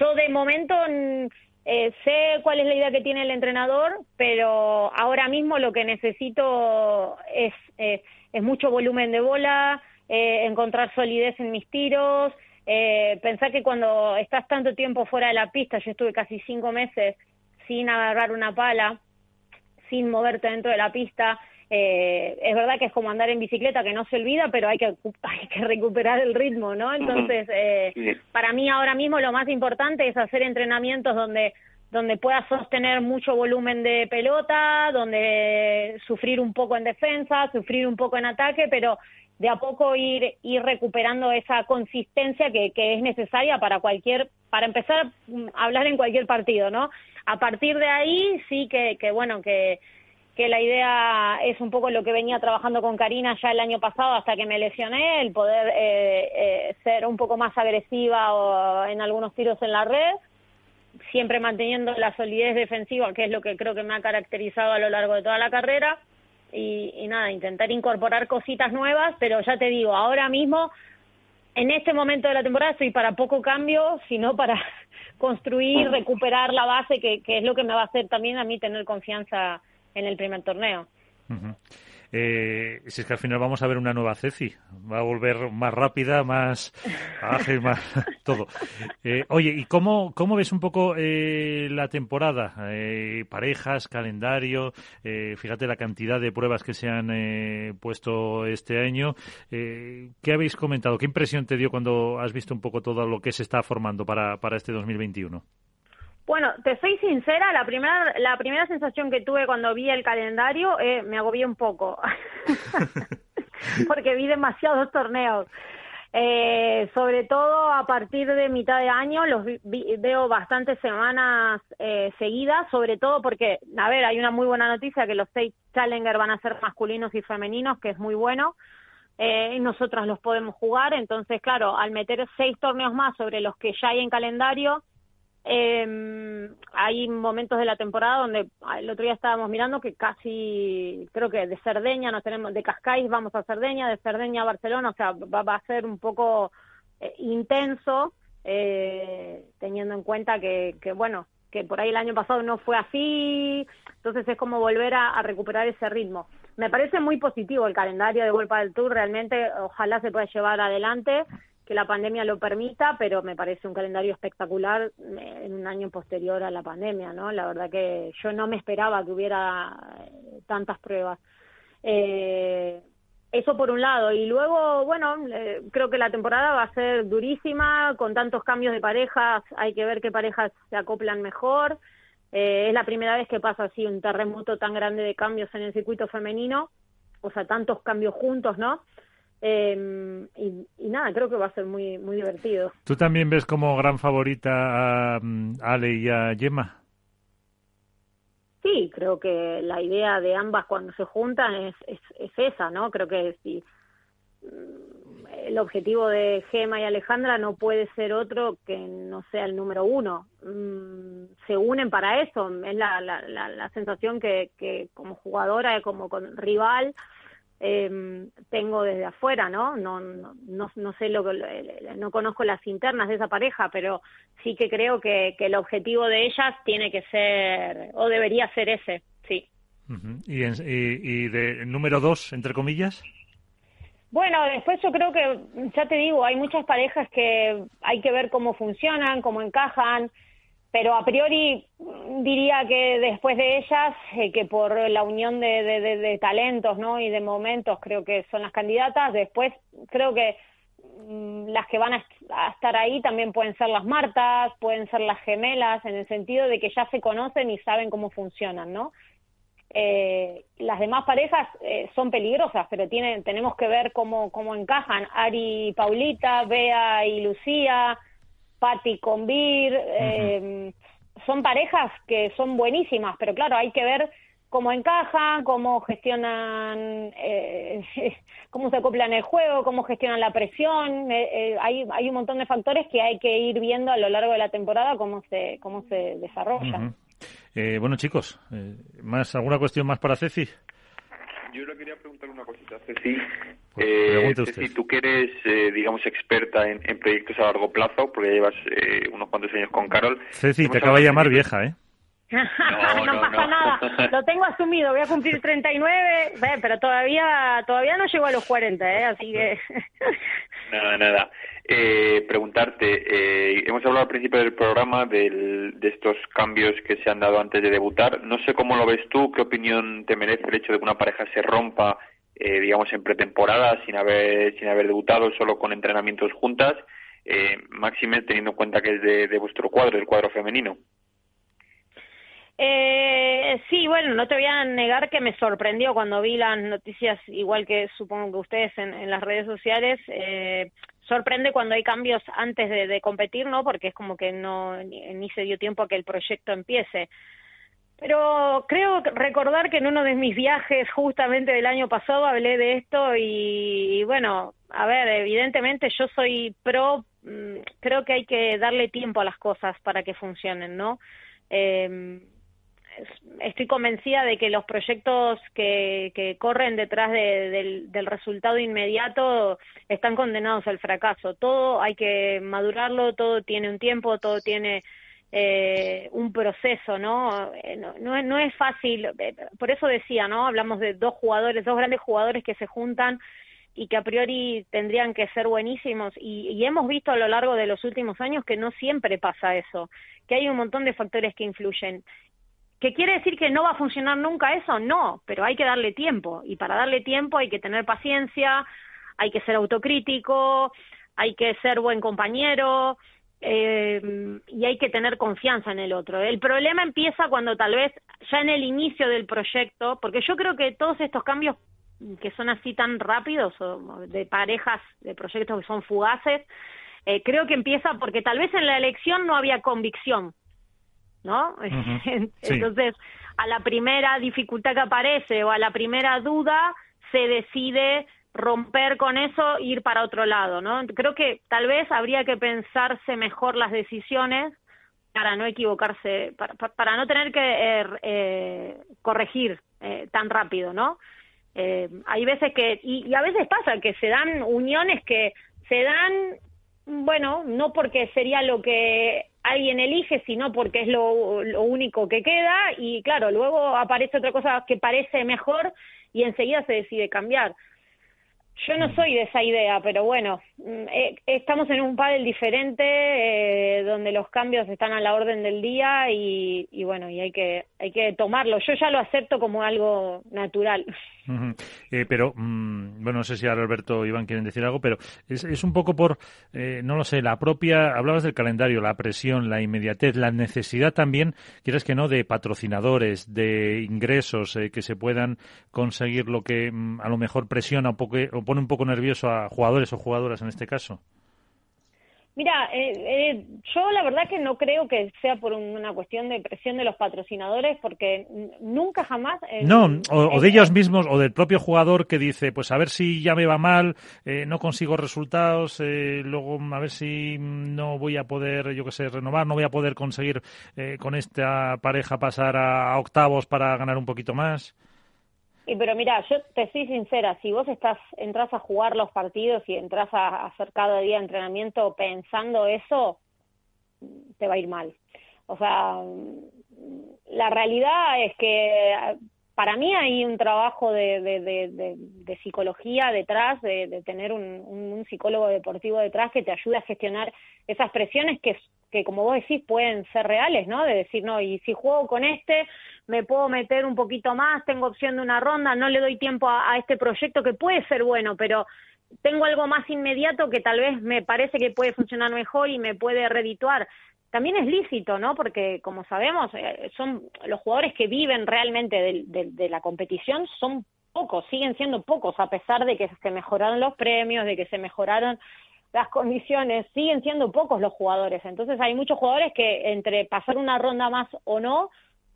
yo de momento mm, eh, sé cuál es la idea que tiene el entrenador, pero ahora mismo lo que necesito es, eh, es mucho volumen de bola, eh, encontrar solidez en mis tiros. Eh, pensar que cuando estás tanto tiempo fuera de la pista, yo estuve casi cinco meses sin agarrar una pala, sin moverte dentro de la pista. Eh, es verdad que es como andar en bicicleta, que no se olvida, pero hay que, hay que recuperar el ritmo, ¿no? Entonces, eh, para mí ahora mismo lo más importante es hacer entrenamientos donde donde pueda sostener mucho volumen de pelota, donde sufrir un poco en defensa, sufrir un poco en ataque, pero de a poco ir recuperando esa consistencia que, que es necesaria para cualquier para empezar a hablar en cualquier partido, ¿no? A partir de ahí sí que, que bueno que que la idea es un poco lo que venía trabajando con Karina ya el año pasado hasta que me lesioné, el poder eh, eh, ser un poco más agresiva o en algunos tiros en la red, siempre manteniendo la solidez defensiva, que es lo que creo que me ha caracterizado a lo largo de toda la carrera, y, y nada, intentar incorporar cositas nuevas, pero ya te digo, ahora mismo, en este momento de la temporada, estoy para poco cambio, sino para construir, recuperar la base, que, que es lo que me va a hacer también a mí tener confianza en el primer torneo. Eh, si es que al final vamos a ver una nueva Ceci, va a volver más rápida, más ágil, más todo. Eh, oye, ¿y cómo, cómo ves un poco eh, la temporada? Eh, parejas, calendario, eh, fíjate la cantidad de pruebas que se han eh, puesto este año. ¿Qué habéis comentado? ¿Qué impresión te dio cuando has visto un poco todo lo que se está formando para, para este 2021? Bueno, te soy sincera, la primera, la primera sensación que tuve cuando vi el calendario eh, me agobié un poco, porque vi demasiados torneos. Eh, sobre todo a partir de mitad de año los vi- veo bastantes semanas eh, seguidas, sobre todo porque, a ver, hay una muy buena noticia que los seis Challenger van a ser masculinos y femeninos, que es muy bueno. Eh, y nosotras los podemos jugar, entonces, claro, al meter seis torneos más sobre los que ya hay en calendario, eh, hay momentos de la temporada donde ah, el otro día estábamos mirando que casi, creo que de Cerdeña nos tenemos, de Cascais vamos a Cerdeña, de Cerdeña a Barcelona, o sea, va, va a ser un poco eh, intenso, eh, teniendo en cuenta que, que, bueno, que por ahí el año pasado no fue así, entonces es como volver a, a recuperar ese ritmo. Me parece muy positivo el calendario de Vuelta del Tour, realmente ojalá se pueda llevar adelante que la pandemia lo permita, pero me parece un calendario espectacular eh, en un año posterior a la pandemia, ¿no? La verdad que yo no me esperaba que hubiera eh, tantas pruebas. Eh, eso por un lado. Y luego, bueno, eh, creo que la temporada va a ser durísima, con tantos cambios de parejas, hay que ver qué parejas se acoplan mejor. Eh, es la primera vez que pasa así un terremoto tan grande de cambios en el circuito femenino, o sea, tantos cambios juntos, ¿no? Eh, y, y nada, creo que va a ser muy muy divertido. ¿Tú también ves como gran favorita a mm, Ale y a Gemma? Sí, creo que la idea de ambas cuando se juntan es, es, es esa, ¿no? Creo que si mm, el objetivo de Gema y Alejandra no puede ser otro que no sea el número uno. Mm, se unen para eso, es la, la, la, la sensación que, que como jugadora, como con rival, eh, tengo desde afuera, ¿no? No, no, no, no sé lo que, no conozco las internas de esa pareja, pero sí que creo que, que el objetivo de ellas tiene que ser, o debería ser ese, sí. ¿Y, en- y- y de número dos, entre comillas? Bueno, después yo creo que, ya te digo, hay muchas parejas que hay que ver cómo funcionan, cómo encajan, pero a priori mm, diría que después de ellas, eh, que por la unión de, de, talentos ¿no? y de momentos creo que son las candidatas, después creo que mm, las que van a estar ahí también pueden ser las Martas, pueden ser las gemelas, en el sentido de que ya se conocen y saben cómo funcionan, ¿no? Eh, las demás parejas eh, son peligrosas, pero tienen, tenemos que ver cómo, cómo encajan. Ari y Paulita, Bea y Lucía, Patti con Vir, eh, son parejas que son buenísimas, pero claro, hay que ver cómo encajan, cómo gestionan, eh, cómo se acoplan el juego, cómo gestionan la presión. Eh, eh, hay, hay un montón de factores que hay que ir viendo a lo largo de la temporada cómo se, cómo se desarrolla. Eh, bueno, chicos, ¿más ¿alguna cuestión más para Ceci? Yo le quería preguntar una cosita, Ceci. Pues Eh, Ceci, usted. tú que eres, eh, digamos, experta en, en proyectos a largo plazo, porque ya llevas eh, unos cuantos años con Carol. Ceci, te acaba de llamar vieja, ¿eh? No, no, pasa no. nada, lo tengo asumido, voy a cumplir 39, eh, pero todavía todavía no llego a los 40, ¿eh? así que... Nada, nada. Eh, preguntarte, eh, hemos hablado al principio del programa del- de estos cambios que se han dado antes de debutar. No sé cómo lo ves tú, qué opinión te merece el hecho de que una pareja se rompa, eh, digamos, en pretemporada, sin haber, sin haber debutado, solo con entrenamientos juntas, eh, máxime teniendo en cuenta que es de, de vuestro cuadro, el cuadro femenino. Eh, sí, bueno, no te voy a negar que me sorprendió cuando vi las noticias, igual que supongo que ustedes en, en las redes sociales. Eh, sorprende cuando hay cambios antes de, competir, ¿no? Porque es como que no ni, ni se dio tiempo a que el proyecto empiece. Pero creo recordar que en uno de mis viajes justamente del año pasado hablé de esto y, y bueno, a ver, evidentemente yo soy pro, mm, creo que hay que darle tiempo a las cosas para que funcionen, ¿no? Eh, estoy convencida de que los proyectos que, que corren detrás de- del, resultado inmediato están condenados al fracaso. Todo hay que madurarlo, todo tiene un tiempo, todo tiene eh, un proceso, ¿no? Eh, ¿no? No, no es fácil, eh, por eso decía, ¿no? Hablamos de dos jugadores, dos grandes jugadores que se juntan y que a priori tendrían que ser buenísimos y, y, hemos visto a lo largo de los últimos años que no siempre pasa eso, que hay un montón de factores que influyen. ¿Qué quiere decir que no va a funcionar nunca eso? No, pero hay que darle tiempo y para darle tiempo hay que tener paciencia, hay que ser autocrítico, hay que ser buen compañero, eh, y hay que tener confianza en el otro. El problema empieza cuando tal vez ya en el inicio del proyecto, porque yo creo que todos estos cambios que son así tan rápidos, o de parejas, de proyectos que son fugaces, eh, creo que empieza porque tal vez en la elección no había convicción, ¿no? Uh -huh. Entonces, sí. a la primera dificultad que aparece o a la primera duda, se decide romper con eso e ir para otro lado, ¿no? Creo que tal vez habría que pensarse mejor las decisiones para no equivocarse, para, para no tener que eh, eh, corregir eh, tan rápido, ¿no? Eh, hay veces que, y, y, a veces pasa que se dan uniones que se dan, bueno, no porque sería lo que alguien elige, sino porque es lo, lo único que queda, y claro, luego aparece otra cosa que parece mejor y enseguida se decide cambiar. Yo no soy de esa idea, pero bueno, eh, estamos en un pádel diferente, eh, donde los cambios están a la orden del día y, y, bueno, y hay que hay que tomarlo. Yo ya lo acepto como algo natural. Uh eh, pero, mmm, bueno, no sé si ahora Alberto o Iván quieren decir algo, pero es, es un poco por, eh, no lo sé, la propia, hablabas del calendario, la presión, la inmediatez, la necesidad también, quieres que no, de patrocinadores, de ingresos eh, que se puedan conseguir lo que mmm, a lo mejor presiona un poco, o pone un poco nervioso a jugadores o jugadoras en este caso. Mira, eh, eh, yo la verdad que no creo que sea por una cuestión de presión de los patrocinadores, porque nunca jamás. Eh, no, o, o, de ellos mismos, o del propio jugador que dice, pues a ver si ya me va mal, eh, no consigo resultados, eh, luego a ver si no voy a poder, yo qué sé, renovar, no voy a poder conseguir eh, con esta pareja pasar a, a octavos para ganar un poquito más. Y pero mira, yo te soy sincera, si vos estás entras a jugar los partidos y entras a hacer cada día entrenamiento pensando eso, te va a ir mal. O sea, la realidad es que para mí hay un trabajo de, psicología detrás, de, tener un, un, psicólogo deportivo detrás que te ayude a gestionar esas presiones que, que, como vos decís, pueden ser reales, ¿no? De decir, no, y si juego con este, me puedo meter un poquito más, tengo opción de una ronda, no le doy tiempo a, este proyecto que puede ser bueno, pero tengo algo más inmediato que tal vez me parece que puede funcionar mejor y me puede redituar también es lícito, ¿no? Porque, como sabemos, eh, son los jugadores que viven realmente de, la competición son pocos, siguen siendo pocos, a pesar de que se mejoraron los premios, de que se mejoraron las condiciones, siguen siendo pocos los jugadores. Entonces, hay muchos jugadores que entre pasar una ronda más o no,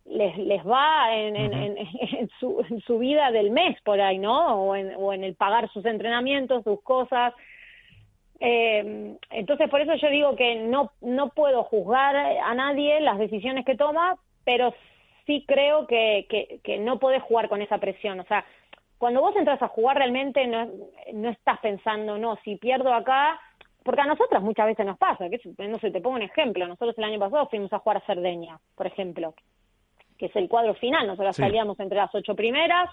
les, les va en, uh -huh. en, en, en, su, en su vida del mes por ahí, ¿no? O en, o en el pagar sus entrenamientos, sus cosas. Eh, entonces, por eso yo digo que no, no puedo juzgar a nadie las decisiones que toma, pero sí creo que, que, que no podés jugar con esa presión. O sea, cuando vos entras a jugar realmente no, no estás pensando, no, si pierdo acá, porque a nosotras muchas veces nos pasa, que no sé, te pongo un ejemplo, nosotros el año pasado fuimos a jugar a Cerdeña, por ejemplo, que es el cuadro final, nosotros sí. salíamos entre las ocho primeras,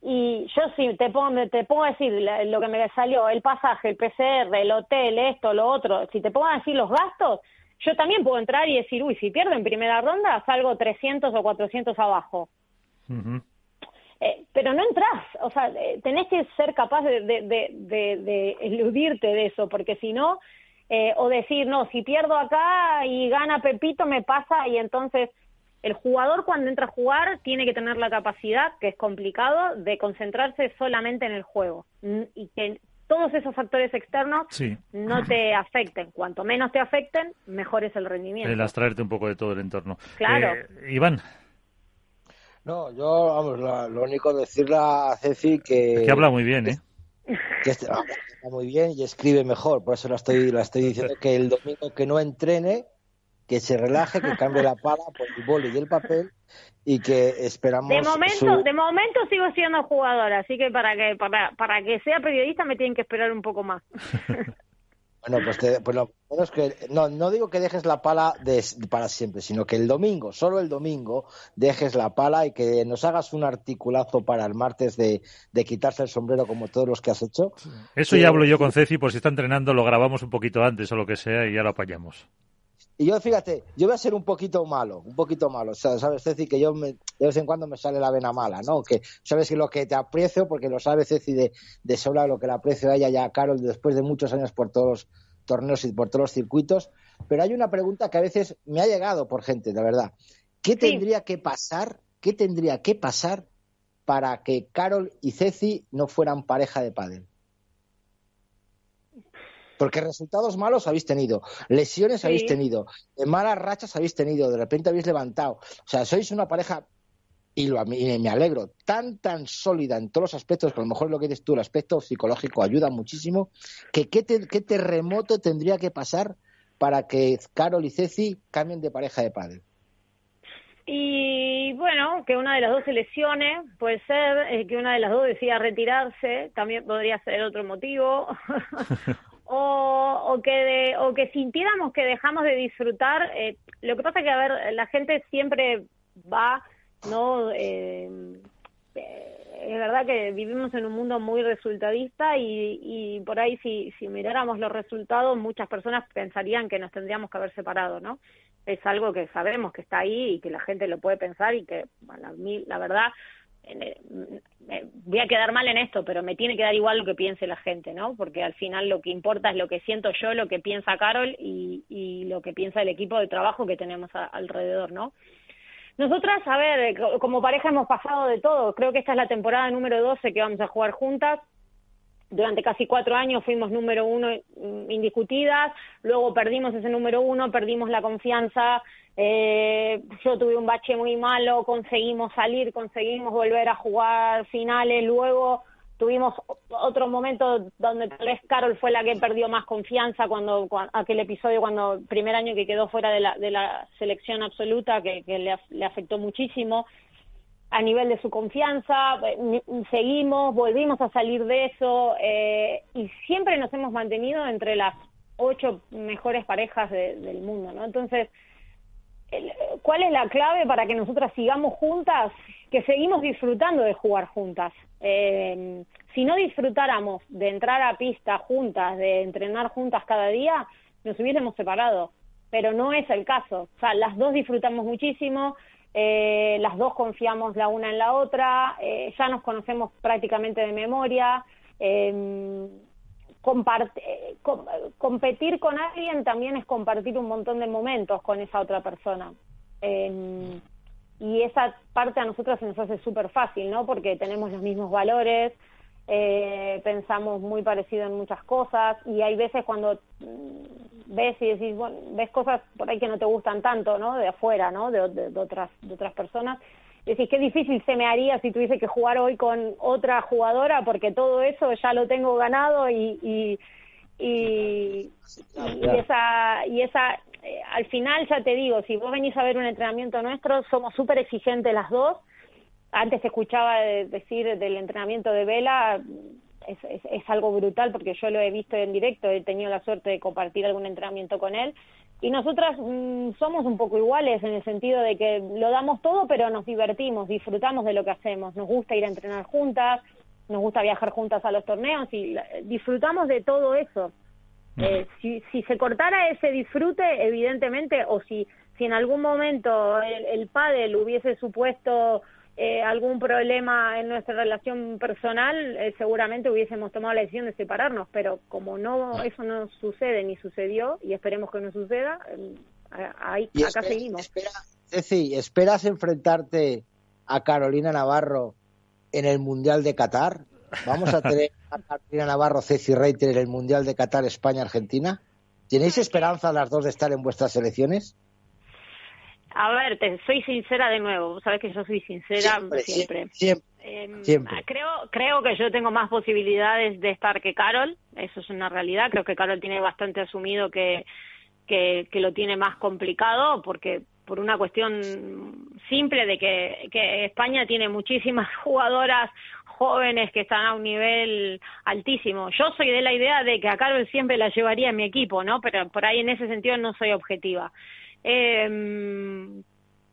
y yo sí te pongo, te pongo a decir lo que me salió, el pasaje, el PCR, el hotel, esto, lo otro, si te pongo a decir los gastos, yo también puedo entrar y decir, uy, si pierdo en primera ronda, salgo 300 o 400 abajo. Uh -huh. Eh, pero no entras, o sea, eh, tenés que ser capaz de, de, de, de, de eludirte de eso, porque si no, eh, o decir, no, si pierdo acá y gana Pepito, me pasa y entonces el jugador cuando entra a jugar tiene que tener la capacidad, que es complicado, de concentrarse solamente en el juego y que todos esos factores externos sí. no te afecten. Cuanto menos te afecten, mejor es el rendimiento. El abstraerte un poco de todo el entorno. Claro. Eh, Iván. No, yo, vamos, la, lo único decirle a Ceci que... Es que habla muy bien, ¿eh? Que este, está muy bien y escribe mejor, por eso la estoy, la estoy diciendo que el domingo que no entrene que se relaje, que cambie la pala por el boli y el papel y que esperamos. De momento, su... de momento sigo siendo jugadora, así que para que para, para que sea periodista me tienen que esperar un poco más. Bueno, pues, te, pues lo menos que no, no digo que dejes la pala de, para siempre, sino que el domingo, solo el domingo, dejes la pala y que nos hagas un articulazo para el martes de, de quitarse el sombrero como todos los que has hecho. Eso ya hablo yo con Ceci, por si está entrenando, lo grabamos un poquito antes o lo que sea y ya lo apañamos. Y yo, fíjate, yo voy a ser un poquito malo, un poquito malo. O sea, sabes, Ceci, que yo me, de vez en cuando me sale la vena mala, ¿no? Que sabes que lo que te aprecio, porque lo sabes, Ceci, de, de sobra lo que le aprecio a ella y a Carol después de muchos años por todos los torneos y por todos los circuitos. Pero hay una pregunta que a veces me ha llegado por gente, de verdad. ¿Qué tendría que pasar? ¿Qué tendría que pasar para que Carol y Ceci no fueran pareja de pádel? Porque resultados malos habéis tenido, lesiones Sí. habéis tenido, eh, malas rachas habéis tenido, de repente habéis levantado. O sea, sois una pareja, y, lo, y me alegro, tan, tan sólida en todos los aspectos, que a lo mejor lo que dices tú, el aspecto psicológico ayuda muchísimo, que qué, te- qué terremoto tendría que pasar para que Carol y Ceci cambien de pareja de padre. Y bueno, que una de las dos se lesione, puede ser, eh, que una de las dos decida retirarse, también podría ser otro motivo. o, o que de- o que sintiéramos que dejamos de disfrutar. eh, lo que pasa que, a ver, la gente siempre va, ¿no? Eh, eh, es verdad que vivimos en un mundo muy resultadista y, y por ahí si, miráramos los resultados, muchas personas pensarían que nos tendríamos que haber separado, ¿no? Es algo que sabemos que está ahí y que la gente lo puede pensar y que, bueno, a la verdad, voy a quedar mal en esto, pero me tiene que dar igual lo que piense la gente, ¿no? Porque al final lo que importa es lo que siento yo, lo que piensa Carol y, y lo que piensa el equipo de trabajo que tenemos a- alrededor, ¿no? Nosotras, a ver, eh, co- como pareja hemos pasado de todo. Creo que esta es la temporada número 12 que vamos a jugar juntas. Durante casi cuatro años fuimos número uno mm, indiscutidas, luego perdimos ese número uno, perdimos la confianza, eh, yo tuve un bache muy malo, conseguimos salir, conseguimos volver a jugar finales, luego tuvimos otro momento donde tal vez Carol fue la que perdió más confianza cuando, cua- aquel episodio cuando primer año que quedó fuera de la, de la selección absoluta que, le, le afectó muchísimo a nivel de su confianza, eh, seguimos, volvimos a salir de eso eh, y siempre nos hemos mantenido entre las ocho mejores parejas de- del mundo, ¿no? Entonces, ¿cuál es la clave para que nosotras sigamos juntas? Que seguimos disfrutando de jugar juntas. Eh, si no disfrutáramos de entrar a pista juntas, de entrenar juntas cada día, nos hubiésemos separado. Pero no es el caso. O sea, las dos disfrutamos muchísimo, eh, las dos confiamos la una en la otra, eh, ya nos conocemos prácticamente de memoria. Eh, com- competir con alguien también es compartir un montón de momentos con esa otra persona. Eh, y esa parte a nosotros se nos hace súper fácil, ¿no? Porque tenemos los mismos valores, eh, pensamos muy parecido en muchas cosas y hay veces cuando mm, ves y decís, bueno, ves cosas por ahí que no te gustan tanto, ¿no? De afuera, ¿no? De otras, de otras personas. Decís, qué difícil se me haría si tuviese que jugar hoy con otra jugadora porque todo eso ya lo tengo ganado y, y, y, y esa, y esa eh, al final ya te digo, si vos venís a ver un entrenamiento nuestro, somos súper exigentes las dos. Antes te escuchaba de- decir del entrenamiento de Vela, es, es, es algo brutal porque yo lo he visto en directo, he tenido la suerte de compartir algún entrenamiento con él. Y nosotras mm, somos un poco iguales en el sentido de que lo damos todo, pero nos divertimos, disfrutamos de lo que hacemos. Nos gusta ir a entrenar juntas, nos gusta viajar juntas a los torneos y la- disfrutamos de todo eso. Eh, si, si se cortara ese disfrute, evidentemente, o si, si en algún momento el, el pádel hubiese supuesto eh, algún problema en nuestra relación personal, eh, seguramente hubiésemos tomado la decisión de separarnos, pero como no eso no sucede ni sucedió, y esperemos que no suceda, eh, ahí, Y acá espera- seguimos. espera- Ceci, ¿esperas enfrentarte a Carolina Navarro en el Mundial de Qatar? ¿Vamos a tener a Carolina Navarro, Ceci Reiter en el Mundial de Qatar España-Argentina? ¿Tenéis esperanza las dos de estar en vuestras selecciones? A ver, te soy sincera de nuevo, vos sabés que yo soy sincera Siempre, siempre. siempre, Em, siempre. Creo, creo que yo tengo más posibilidades de estar que Carol, eso es una realidad. Creo que Carol tiene bastante asumido que, que, que lo tiene más complicado porque por una cuestión simple de que, que España tiene muchísimas jugadoras jóvenes que están a un nivel altísimo. Yo soy de la idea de que a Carol siempre la llevaría en mi equipo, ¿no? Pero por ahí en ese sentido no soy objetiva. Eh,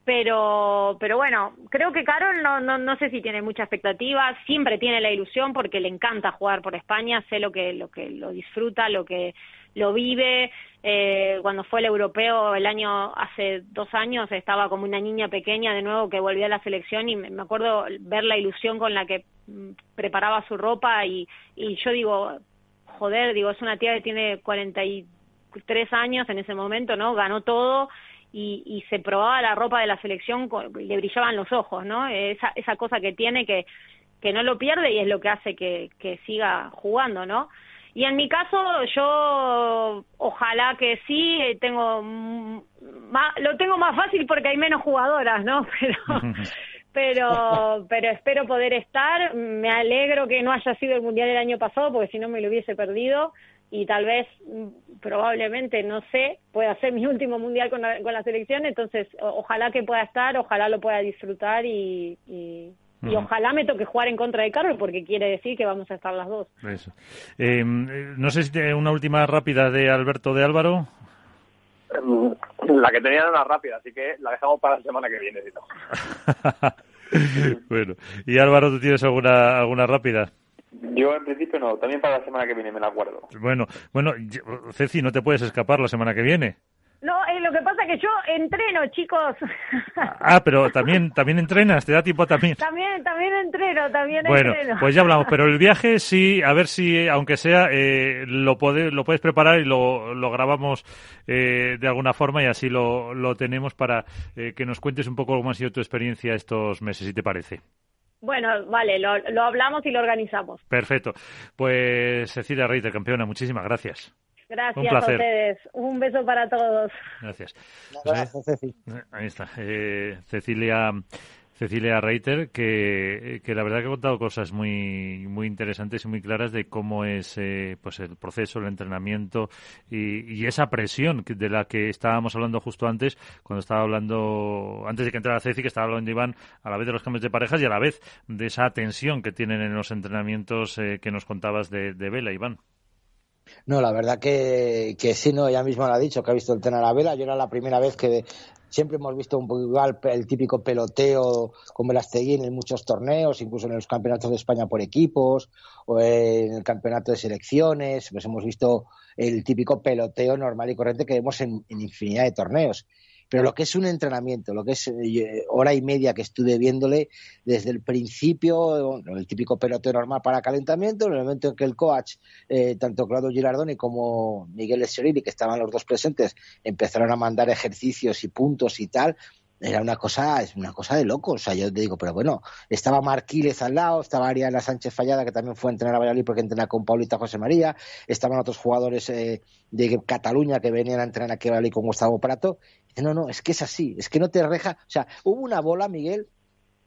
pero pero bueno creo que Carol no, no no sé si tiene mucha expectativa siempre tiene la ilusión porque le encanta jugar por España sé lo que lo que lo disfruta lo que lo vive. Eh, cuando fue el europeo el año hace dos años estaba como una niña pequeña de nuevo que volvía a la selección y me, acuerdo ver la ilusión con la que mm, preparaba su ropa y y yo digo joder digo es una tía que tiene 43 años en ese momento no ganó todo y, y se probaba la ropa de la selección y le brillaban los ojos, ¿no? Esa, esa cosa que tiene que, que no lo pierde y es lo que hace que, que siga jugando, ¿no? Y en mi caso, yo ojalá que sí, tengo más, lo tengo más fácil porque hay menos jugadoras, ¿no? Pero, pero, pero espero poder estar. Me alegro que no haya sido el mundial del año pasado porque si no me lo hubiese perdido y tal vez, mm, probablemente, no sé, pueda ser mi último mundial con la, con la selección, entonces ojalá que pueda estar, ojalá lo pueda disfrutar y, y, y ojalá me toque jugar en contra de Carlos porque quiere decir que vamos a estar las dos. Eso. Eh, no sé si una última rápida de Alberto de Álvaro. La que tenía era una rápida, así que la dejamos para la semana que viene. Si no. bueno, y Álvaro, ¿tú tienes alguna, alguna rápida? Yo en principio no, también para la semana que viene me la acuerdo. Bueno, bueno, Ceci, no te puedes escapar la semana que viene. No, eh, lo que pasa es que yo entreno, chicos. Ah, pero también también entrenas, te da tiempo también. También también entreno, también bueno, entreno. pues ya hablamos, pero el viaje sí, a ver si, aunque sea, eh, lo, puede, lo puedes preparar y lo, lo grabamos eh, de alguna forma y así lo, lo tenemos para eh, que nos cuentes un poco cómo ha sido tu experiencia estos meses, si te parece. Bueno, vale, lo, lo hablamos y lo organizamos. Perfecto. Pues Cecilia Reiter, campeona, muchísimas gracias. Gracias Un placer. a ustedes. Un beso para todos. Gracias. Gracias, Ceci. Ahí está. Eh, Cecilia. Cecilia Reiter, que, que la verdad que ha contado cosas muy muy interesantes y muy claras de cómo es eh, pues el proceso, el entrenamiento y, y, esa presión de la que estábamos hablando justo antes, cuando estaba hablando, antes de que entrara Ceci, que estaba hablando Iván, a la vez de los cambios de parejas y a la vez de esa tensión que tienen en los entrenamientos eh, que nos contabas de, de Vela, Iván. No, la verdad que, que sí, no, ella misma lo ha dicho, que ha visto entrenar a Vela. Yo era la primera vez que siempre hemos visto un poco igual el típico peloteo con Velastegui en muchos torneos, incluso en los campeonatos de España por equipos o en el campeonato de selecciones. Pues hemos visto el típico peloteo normal y corriente que vemos en, en infinidad de torneos. Pero lo que es un entrenamiento, lo que es eh, hora y media que estuve viéndole desde el principio, el típico peloteo normal para calentamiento, en el momento en que el coach, eh, tanto Claudio Girardoni como Miguel Escherini, que estaban los dos presentes, empezaron a mandar ejercicios y puntos y tal, era una cosa, es una cosa de loco. O sea, yo te digo, pero bueno, estaba Marquiles al lado, estaba Ariana Sánchez Fallada, que también fue a entrenar a Valladolid porque entrena con Paulita José María, estaban otros jugadores eh, de Cataluña que venían a entrenar aquí a Valladolid con Gustavo Prato. No, no, es que es así, es que no te reja. O sea, hubo una bola, Miguel,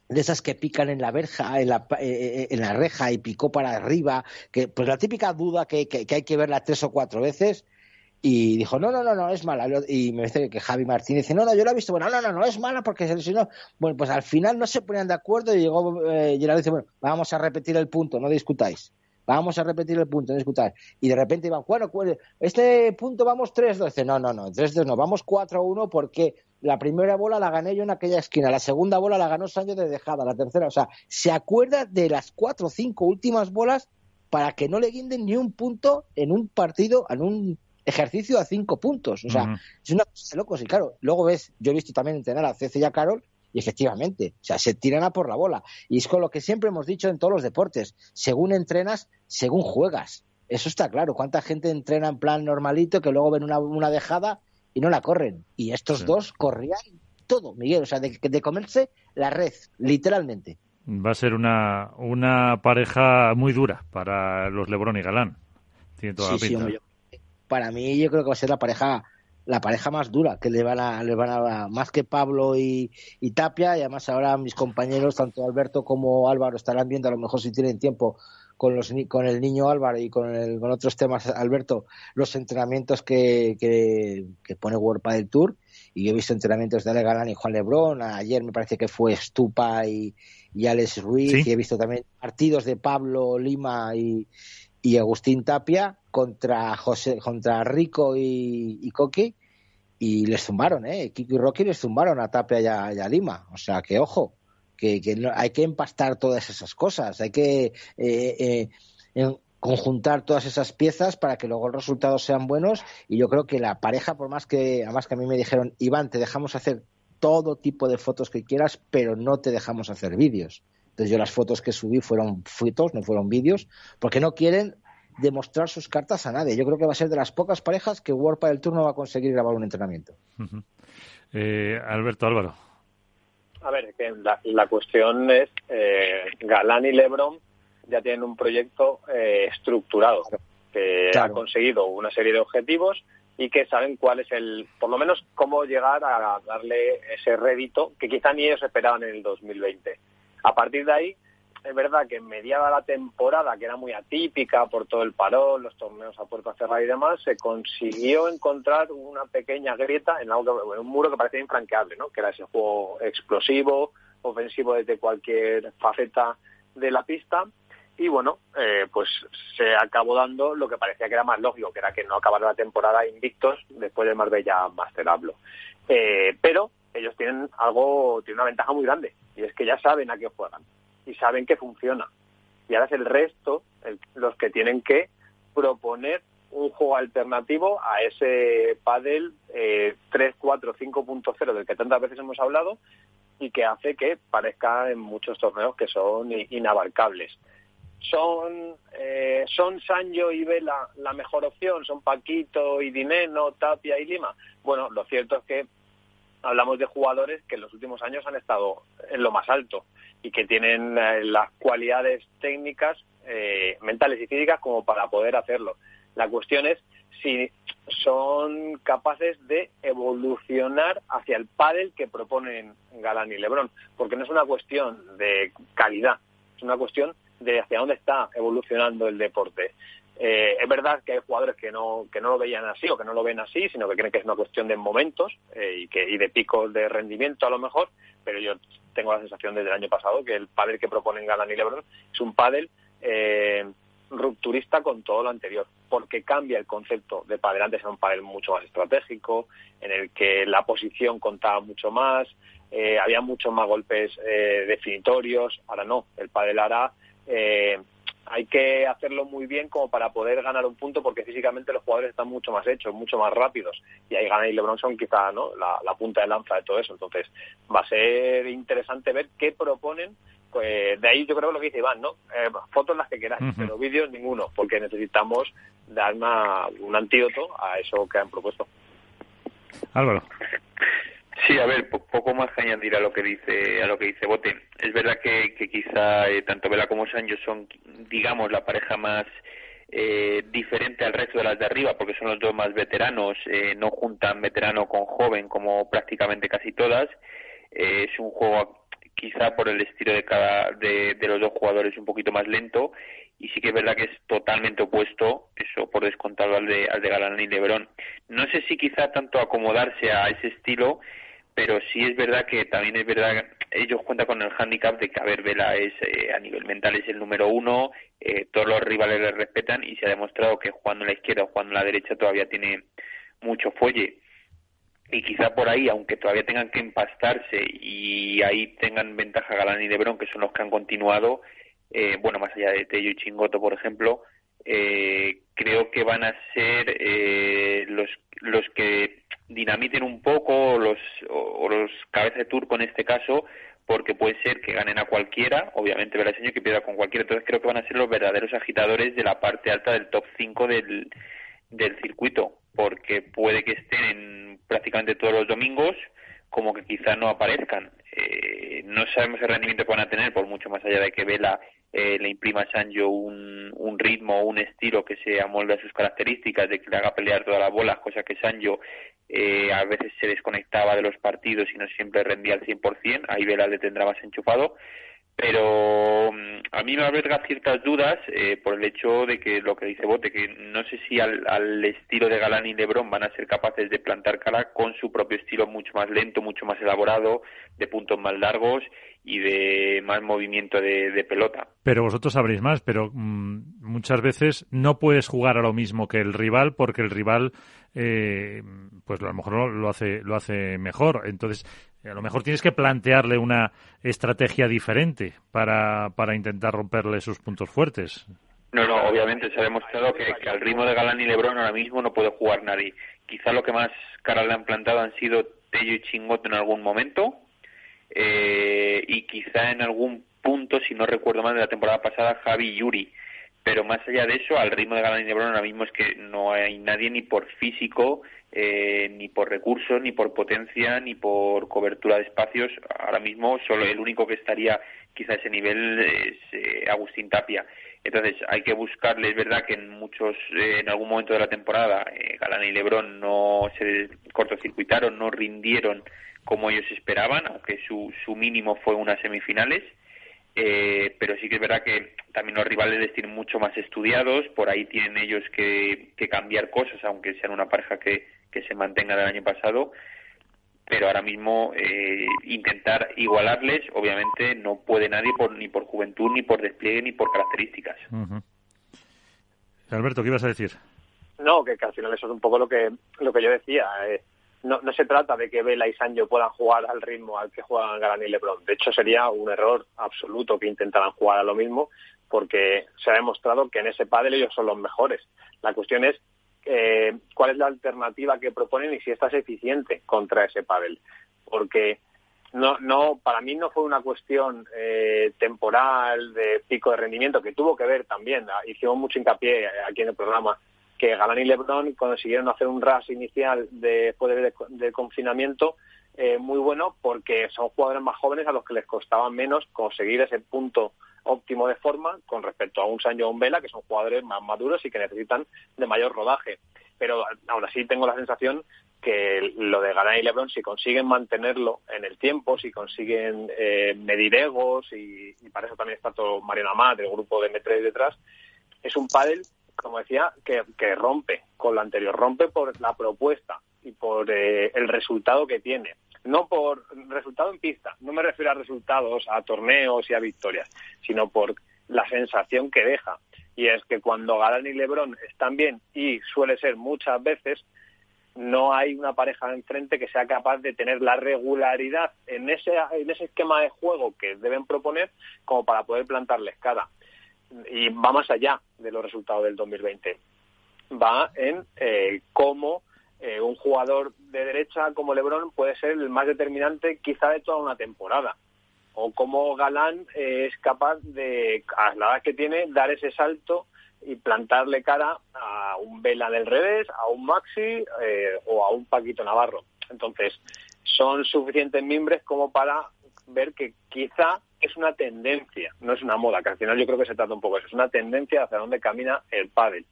de esas que pican en la verja, en la, eh, en la reja y picó para arriba, que pues la típica duda que, que, que hay que verla tres o cuatro veces. Y dijo, no, no, no, no, es mala. Y me dice que Javi Martínez dice, no, no, yo la he visto, bueno, no, no, no, es mala porque se lesionó. Bueno, pues al final no se ponían de acuerdo y llegó eh, Gerardo dice, bueno, vamos a repetir el punto, no discutáis. Vamos a repetir el punto, no discutáis. Y de repente iban, bueno, pues, este punto vamos 3-2. Dice, no, no, no, 3-2 no, vamos 4-1 porque la primera bola la gané yo en aquella esquina, la segunda bola la ganó Sánchez de dejada, la tercera, o sea, se acuerda de las cuatro o cinco últimas bolas para que no le guinden ni un punto en un partido, en un ejercicio a cinco puntos. O sea, es una cosa de locos. Y claro, luego ves, yo he visto también entrenar a Cece y a Carol, y efectivamente, o sea, se tiran a por la bola. Y es con lo que siempre hemos dicho en todos los deportes, según entrenas, según juegas. Eso está claro. ¿Cuánta gente entrena en plan normalito que luego ven una, una dejada y no la corren? Y estos Sí. dos corrían todo, Miguel, o sea, de, de comerse la red, literalmente. Va a ser una, una pareja muy dura para los Lebron y Galán. Tiene toda la Sí, sí, pinta. yo- para mí yo creo que va a ser la pareja la pareja más dura que le van a le van a más que Pablo y, y Tapia. Y además ahora mis compañeros tanto Alberto como Álvaro estarán viendo a lo mejor si tienen tiempo con los con el niño Álvaro y con el, con otros temas Alberto los entrenamientos que, que, que pone World del Tour. Y yo he visto entrenamientos de Ale Galán y Juan Lebrón, ayer me parece que fue Stupa y, y Alex Ruiz, y he visto también partidos de Pablo Lima y, y Agustín Tapia contra José, contra Rico y, Coqui, y les zumbaron, ¿eh? Kiko y Rocky les zumbaron a Tapia y a, Lima, o sea que ojo, que, hay que empastar todas esas cosas, hay que eh, eh, conjuntar todas esas piezas para que luego los resultados sean buenos y yo creo que la pareja, por más que, además que a mí me dijeron, Iván, te dejamos hacer todo tipo de fotos que quieras, pero no te dejamos hacer vídeos. Entonces yo las fotos que subí fueron fotos, no fueron vídeos, porque no quieren demostrar sus cartas a nadie. Yo creo que va a ser de las pocas parejas que World del Turno va a conseguir grabar un entrenamiento. Eh, Alberto Álvaro. A ver, que la, cuestión es eh, Galán y Lebron ya tienen un proyecto eh, estructurado que ha conseguido una serie de objetivos y que saben cuál es el, por lo menos cómo llegar a darle ese rédito que quizá ni ellos esperaban en el 2020. A partir de ahí, es verdad que en mediada la temporada, que era muy atípica por todo el parón, los torneos a puerta cerrada y demás, se consiguió encontrar una pequeña grieta en, algo, en un muro que parecía infranqueable, ¿no? que era ese juego explosivo, ofensivo desde cualquier faceta de la pista. Y bueno, eh, pues se acabó dando lo que parecía que era más lógico, que era que no acabara la temporada invictos después del Marbella Masterablo. Eh, pero ellos tienen algo, tienen una ventaja muy grande, y es que ya saben a qué juegan y saben que funciona. Y ahora es el resto los que tienen que proponer un juego alternativo a ese pádel eh, 3, 4, 5.0 del que tantas veces hemos hablado y que hace que parezca en muchos torneos que son inabarcables. ¿Son, eh, ¿Son Sancho y Vela la mejor opción? ¿Son Paquito y Dineno, Tapia y Lima? Bueno, lo cierto es que hablamos de jugadores que en los últimos años han estado en lo más alto y que tienen eh, las cualidades técnicas, eh, mentales y físicas como para poder hacerlo. La cuestión es si son capaces de evolucionar hacia el pádel que proponen Galán y Lebrón, porque no es una cuestión de calidad, es una cuestión de hacia dónde está evolucionando el deporte. Eh, es verdad que hay jugadores que no, que no lo veían así o que no lo ven así, sino que creen que es una cuestión de momentos eh, y, que, y de picos de rendimiento a lo mejor, pero yo tengo la sensación desde el año pasado que el pádel que proponen Galán y Lebron es un pádel eh, rupturista con todo lo anterior, porque cambia el concepto de pádel. Antes era un pádel mucho más estratégico, en el que la posición contaba mucho más, había muchos más golpes definitorios, ahora no, el pádel ahora hay que hacerlo muy bien como para poder ganar un punto porque físicamente los jugadores están mucho más hechos, mucho más rápidos y ahí Gana y LeBron son quizá ¿no? la, punta de lanza de todo eso. Entonces va a ser interesante ver qué proponen. Pues de ahí yo creo que lo que dice Iván, ¿no? Eh, fotos las que queráis, pero vídeos ninguno, porque necesitamos dar un antídoto a eso que han propuesto. Álvaro. Sí, a ver, poco más que añadir a lo que dice a lo que dice Bote. Es verdad que, quizá eh, tanto Vela como Sancho son, digamos, la pareja más eh, diferente al resto de las de arriba, porque son los dos más veteranos. Eh, no juntan veterano con joven como prácticamente casi todas. es un juego quizá por el estilo de cada de, de los dos jugadores un poquito más lento y sí que es verdad que es totalmente opuesto, eso por descontado al de, al de Galán y Lebrón. No sé si quizá tanto acomodarse a ese estilo, pero sí es verdad que también es verdad ellos cuentan con el handicap de que a ver Vela es eh, a nivel mental es el número uno eh, todos los rivales le respetan y se ha demostrado que jugando a la izquierda o jugando a la derecha todavía tiene mucho fuelle. Y quizá por ahí aunque todavía tengan que empastarse y ahí tengan ventaja Galán y Lebron que son los que han continuado eh, bueno más allá de Tello y Chingoto por ejemplo creo que van a ser los los que dinamiten un poco los, o, los cabezas de turco en este caso, porque puede ser que ganen a cualquiera, obviamente señor que pierda con cualquiera, entonces creo que van a ser los verdaderos agitadores de la parte alta del top 5 del, del circuito, porque puede que estén en prácticamente todos los domingos, como que quizá no aparezcan. Eh, no sabemos el rendimiento que van a tener, por mucho más allá de que Vela eh, le imprima a Sancho un, un ritmo un estilo que se amolde a sus características, de que le haga pelear todas las bolas, cosa que Sancho eh, a veces se desconectaba de los partidos y no siempre rendía al 100%, ahí Vela le tendrá más enchufado, pero mm, a mí me alberga ciertas dudas eh, por el hecho de que lo que dice Bote, que no sé si al, estilo de Galán y Lebron van a ser capaces de plantar cara con su propio estilo mucho más lento, mucho más elaborado, de puntos más largos y de más movimiento de, pelota. Pero vosotros sabréis más, pero mm, muchas veces no puedes jugar a lo mismo que el rival porque el rival eh, pues a lo mejor lo hace lo hace mejor entonces a lo mejor tienes que plantearle una estrategia diferente para, para intentar romperle sus puntos fuertes. No, no, obviamente se ha demostrado que, al ritmo de Galán y Lebron ahora mismo no puede jugar nadie. Quizá lo que más cara le han plantado han sido Tello y Chingote en algún momento eh, y quizá en algún punto, si no recuerdo mal, de la temporada pasada, Javi y Yuri. Pero más allá de eso, al ritmo de Galán y Lebron ahora mismo es que no hay nadie ni por físico eh, ni por recursos, ni por potencia, ni por cobertura de espacios. Ahora mismo solo el único que estaría quizá a ese nivel es eh, Agustín Tapia. Entonces hay que buscarle, es verdad que en muchos, eh, en algún momento de la temporada, Galán y Lebrón no se cortocircuitaron, no rindieron como ellos esperaban, aunque su, su mínimo fue unas semifinales. Pero sí que es verdad que también los rivales les tienen mucho más estudiados, por ahí tienen ellos que, que cambiar cosas, aunque sean una pareja que, que se mantenga del año pasado, pero ahora mismo eh, intentar igualarles, obviamente no puede nadie por, ni por juventud, ni por despliegue, ni por características. Alberto, ¿qué ibas a decir? No, que, al final eso es un poco lo que lo que yo decía. Eh, no, no se trata de que Vela y Sancho puedan jugar al ritmo al que juegan Galán y Lebron. De hecho, sería un error absoluto que intentaran jugar a lo mismo, porque se ha demostrado que en ese pádel ellos son los mejores. La cuestión es eh, cuál es la alternativa que proponen y si esta es eficiente contra ese pádel. Porque no, no, para mí no fue una cuestión eh, temporal de pico de rendimiento que tuvo que ver también. Hicimos mucho hincapié aquí en el programa que Galán y LeBron consiguieron hacer un ras inicial de, después del confinamiento eh, muy bueno porque son jugadores más jóvenes a los que les costaba menos conseguir ese punto óptimo de forma con respecto a un Sancho o un Vela, que son jugadores más maduros y que necesitan de mayor rodaje. Pero aún así tengo la sensación que lo de Galán y Lebron, si consiguen mantenerlo en el tiempo, si consiguen eh, medir egos, y, para eso también está todo Mariano Amat, del grupo de M3 detrás, es un pádel, como decía, que, rompe con lo anterior, rompe por la propuesta y por eh, el resultado que tiene no por resultado en pista, no me refiero a resultados, a torneos y a victorias, sino por la sensación que deja. Y es que cuando Galán y Lebron están bien, y suele ser muchas veces, no hay una pareja enfrente que sea capaz de tener la regularidad en ese, en ese esquema de juego que deben proponer como para poder plantarles cara. Y va más allá de los resultados del 2020. Va en eh, cómo eh, un jugador de derecha como Lebron puede ser el más determinante quizá de toda una temporada. O como Galán eh, es capaz de, a la edad que tiene, dar ese salto y plantarle cara a un Vela del revés, a un Maxi eh, o a un Paquito Navarro. Entonces, son suficientes mimbres como para ver que quizá es una tendencia, no es una moda, que al final yo creo que se trata un poco de eso, es una tendencia hacia dónde camina el pádel.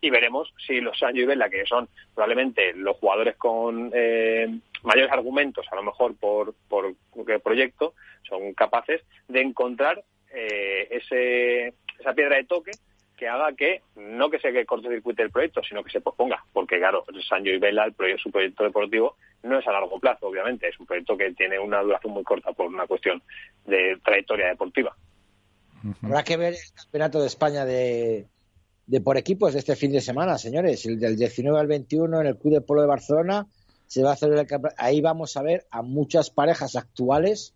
Y veremos si los Sancho y Vela, que son. Probablemente los jugadores con eh, mayores argumentos, a lo mejor por, por proyecto, son capaces de encontrar eh, ese, esa piedra de toque que haga que no que se cortocircuite el proyecto, sino que se posponga, porque claro, Sancho y Vela, el proyecto, su proyecto deportivo, no es a largo plazo, obviamente, es un proyecto que tiene una duración muy corta por una cuestión de trayectoria deportiva. Habrá que ver el campeonato de España de, de por equipos de este fin de semana, señores. El del 19 al 21 en el Club de Polo de Barcelona se va a hacer el Ahí vamos a ver a muchas parejas actuales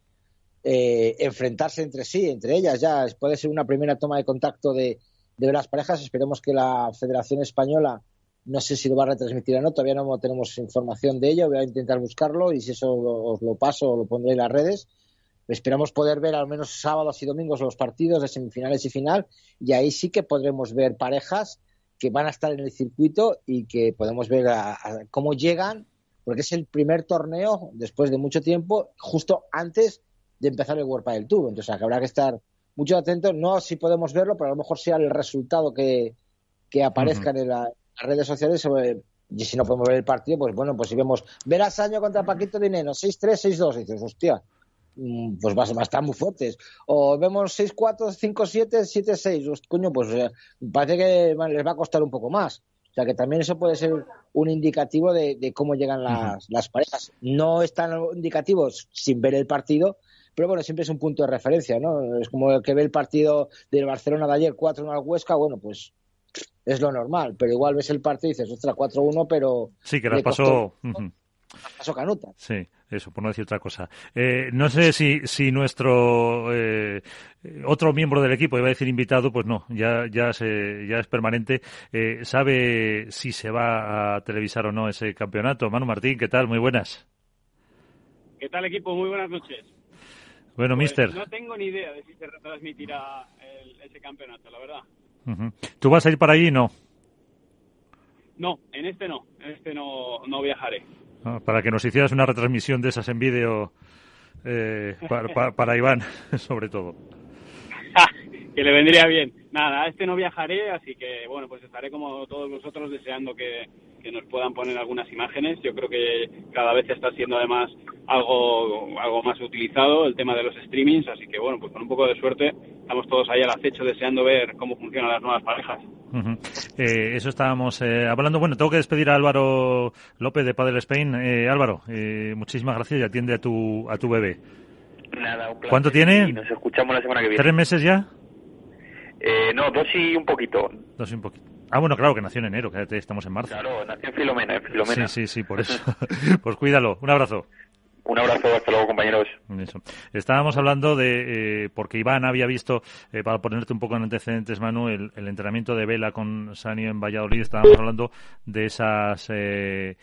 eh, enfrentarse entre sí, entre ellas ya. Puede ser una primera toma de contacto de, de las parejas. Esperemos que la Federación Española, no sé si lo va a retransmitir o no, todavía no tenemos información de ello. Voy a intentar buscarlo y si eso os lo paso lo pondré en las redes Esperamos poder ver al menos sábados y domingos los partidos de semifinales y final y ahí sí que podremos ver parejas que van a estar en el circuito y que podemos ver cómo llegan, porque es el primer torneo después de mucho tiempo, justo antes de empezar el World del Tour. Entonces habrá que estar mucho atentos, no si podemos verlo, pero a lo mejor sea el resultado que, que aparezcan en, las redes sociales. y si no podemos ver el partido, pues bueno, pues si vemos ver a Saño contra Paquito Dinero, 6-3, 6-2, dices, hostia, mm, pues va, a estar muy fuertes. O vemos 6-4, 5-7, 7-6. Coño, pues eh, parece que les va a costar un poco más. O sea que también eso puede ser un indicativo de, cómo llegan las, las parejas. No es tan indicativo sin ver el partido, pero bueno, siempre es un punto de referencia, ¿no? Es como el que ve el partido del Barcelona de ayer 4-1 al Huesca, bueno, pues es lo normal, pero igual ves el partido y dices, ostras, 4-1, pero... Sí, que las pasó... pasó canuta. Sí, eso, por no decir otra cosa. Eh, no sé si, si nuestro eh, otro miembro del equipo, iba a decir invitado, pues no, ya, ya, se, ya es permanente, eh, sabe si se va a televisar o no ese campeonato. Manu Martín, ¿qué tal? Muy buenas. ¿Qué tal equipo? Muy buenas noches. Bueno, pues mister. No tengo ni idea de si se retransmitirá ese campeonato, la verdad. ¿Tú vas a ir para allí? No. No, en este no. En este no, no viajaré. Ah, para que nos hicieras una retransmisión de esas en vídeo eh, para, Iván, sobre todo. Que le vendría bien. Nada, a este no viajaré, así que bueno, pues estaré como todos vosotros deseando que, que nos puedan poner algunas imágenes. Yo creo que cada vez está siendo además algo, algo más utilizado el tema de los streamings, así que bueno, pues con un poco de suerte estamos todos ahí al acecho deseando ver cómo funcionan las nuevas parejas. Eh, eso estábamos eh, hablando. Bueno, tengo que despedir a Álvaro López de Padel Spain. Eh, Álvaro, muchísimas gracias y atiende a tu, a tu bebé. Nada, un placer. ¿Cuánto tiene? nos escuchamos la semana que viene. ¿Tres meses ya? No, dos y un poquito. Dos y un poquito. Ah, bueno, claro, que nació en enero, que estamos en marzo. Claro, nació en Filomena, en Filomena. Sí, sí, sí, por eso. pues cuídalo. Un abrazo. Un abrazo, hasta luego, compañeros. Eso. Estábamos hablando de, eh, porque Iván había visto, eh, para ponerte un poco en antecedentes, Manu, el, entrenamiento de vela con Sanio en Valladolid. Estábamos hablando de esas, eh,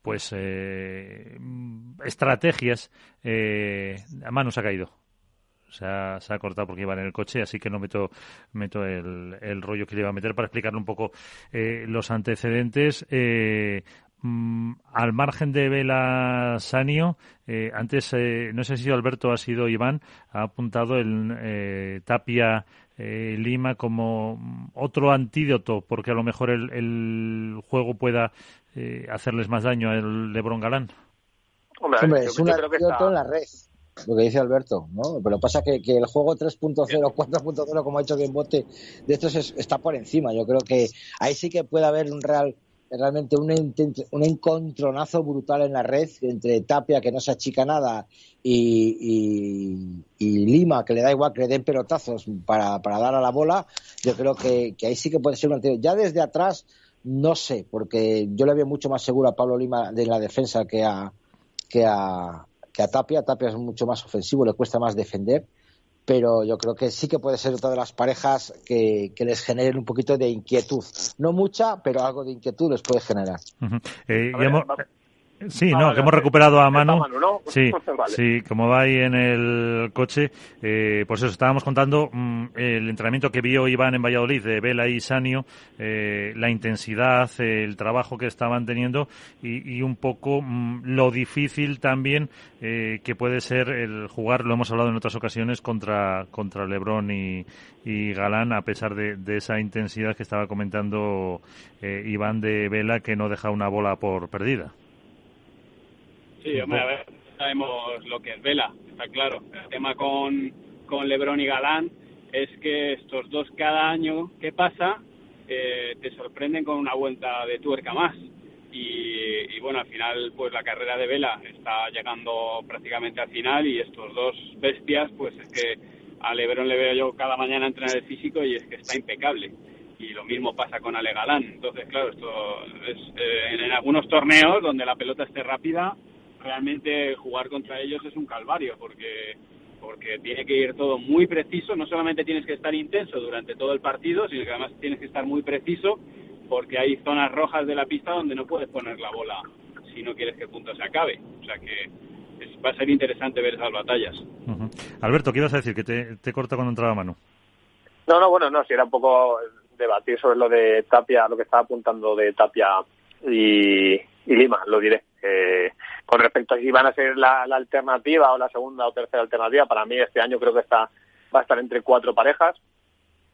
pues, estrategias. Manu se ha caído se ha, se ha cortado porque iba en el coche, así que no meto, meto el, el rollo que le iba a meter para explicarle un poco eh, los antecedentes. Eh, mm, al margen de Vela Sanio, eh, antes, no sé si Alberto ha sido Iván, ha apuntado el Tapia Lima como otro antídoto, porque a lo mejor el, el juego pueda hacerles más daño al Lebron Galán. Hombre, es un antídoto en la red lo que dice Alberto, ¿no? Pero pasa que, que el juego 3.0, 4.0, como ha hecho Bote, de estos está por encima. Yo creo que ahí sí que puede haber un real realmente un, un encontronazo brutal en la red entre Tapia, que no se achica nada, y, Lima, que le da igual que le den pelotazos para, para dar a la bola. Yo creo que, que ahí sí que puede ser un Ya desde atrás, no sé, porque yo le veo mucho más seguro a Pablo Lima de la defensa que a, que a, que a Tapia. Tapia es mucho más ofensivo, le cuesta más defender, pero yo creo que sí que puede ser otra de las parejas que, les generen un poquito de inquietud. No mucha, pero algo de inquietud les puede generar. Sí, no, que hemos recuperado a Manu. Sí, sí, como va ahí en el coche, eh, pues eso, estábamos contando mm, el entrenamiento que vio Iván en Valladolid de Vela y Sanio, eh, la intensidad, el trabajo que estaban teniendo y, un poco mm, lo difícil también eh, que puede ser el jugar, lo hemos hablado en otras ocasiones, contra, contra Lebron y, Galán, a pesar de, de, esa intensidad que estaba comentando Iván de Vela, que no deja una bola por perdida. Sí, hombre, a ver, sabemos lo que es Vela, está claro. El tema con, con Lebron y Galán es que estos dos cada año que pasa eh, te sorprenden con una vuelta de tuerca más. Y, bueno, al final pues la carrera de Vela está llegando prácticamente al final y estos dos bestias pues es que a Lebron le veo yo cada mañana entrenar el físico y es que está impecable y lo mismo pasa con Ale Galán. Entonces, claro, esto es eh, en, algunos torneos donde la pelota esté rápida, realmente jugar contra ellos es un calvario porque porque tiene que ir todo muy preciso, no solamente tienes que estar intenso durante todo el partido, sino que además tienes que estar muy preciso porque hay zonas rojas de la pista donde no puedes poner la bola si no quieres que el punto se acabe. O sea que va a ser interesante ver esas batallas. Alberto, ¿qué ibas a decir? Que te, te corta cuando entraba mano. No, no, bueno, no, si era un poco debatir sobre lo de Tapia, lo que estaba apuntando de Tapia y, y Lima, lo diré. Eh, con respecto a si van a ser la, alternativa o la segunda o tercera alternativa, para mí este año creo que está va a estar entre cuatro parejas.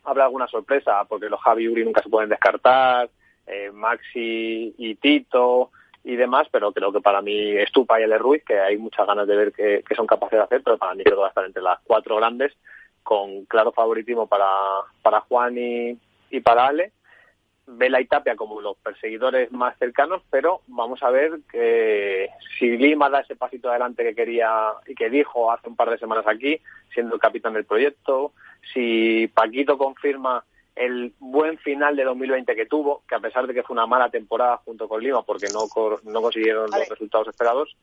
Habrá alguna sorpresa, porque los Javi y Uri nunca se pueden descartar, eh, Maxi y Tito, y demás, pero creo que para mí Estupa y el Ruiz, que hay muchas ganas de ver qué, son capaces de hacer, pero para mí creo que va a estar entre las cuatro grandes, con claro favoritismo para, para Juan y, y para Ale. Vela y Tapia como los perseguidores más cercanos, pero vamos a ver que si Lima da ese pasito adelante que quería y que dijo hace un par de semanas aquí, siendo el capitán del proyecto, si Paquito confirma el buen final de 2020 que tuvo, que a pesar de que fue una mala temporada junto con Lima porque no, no consiguieron los resultados esperados,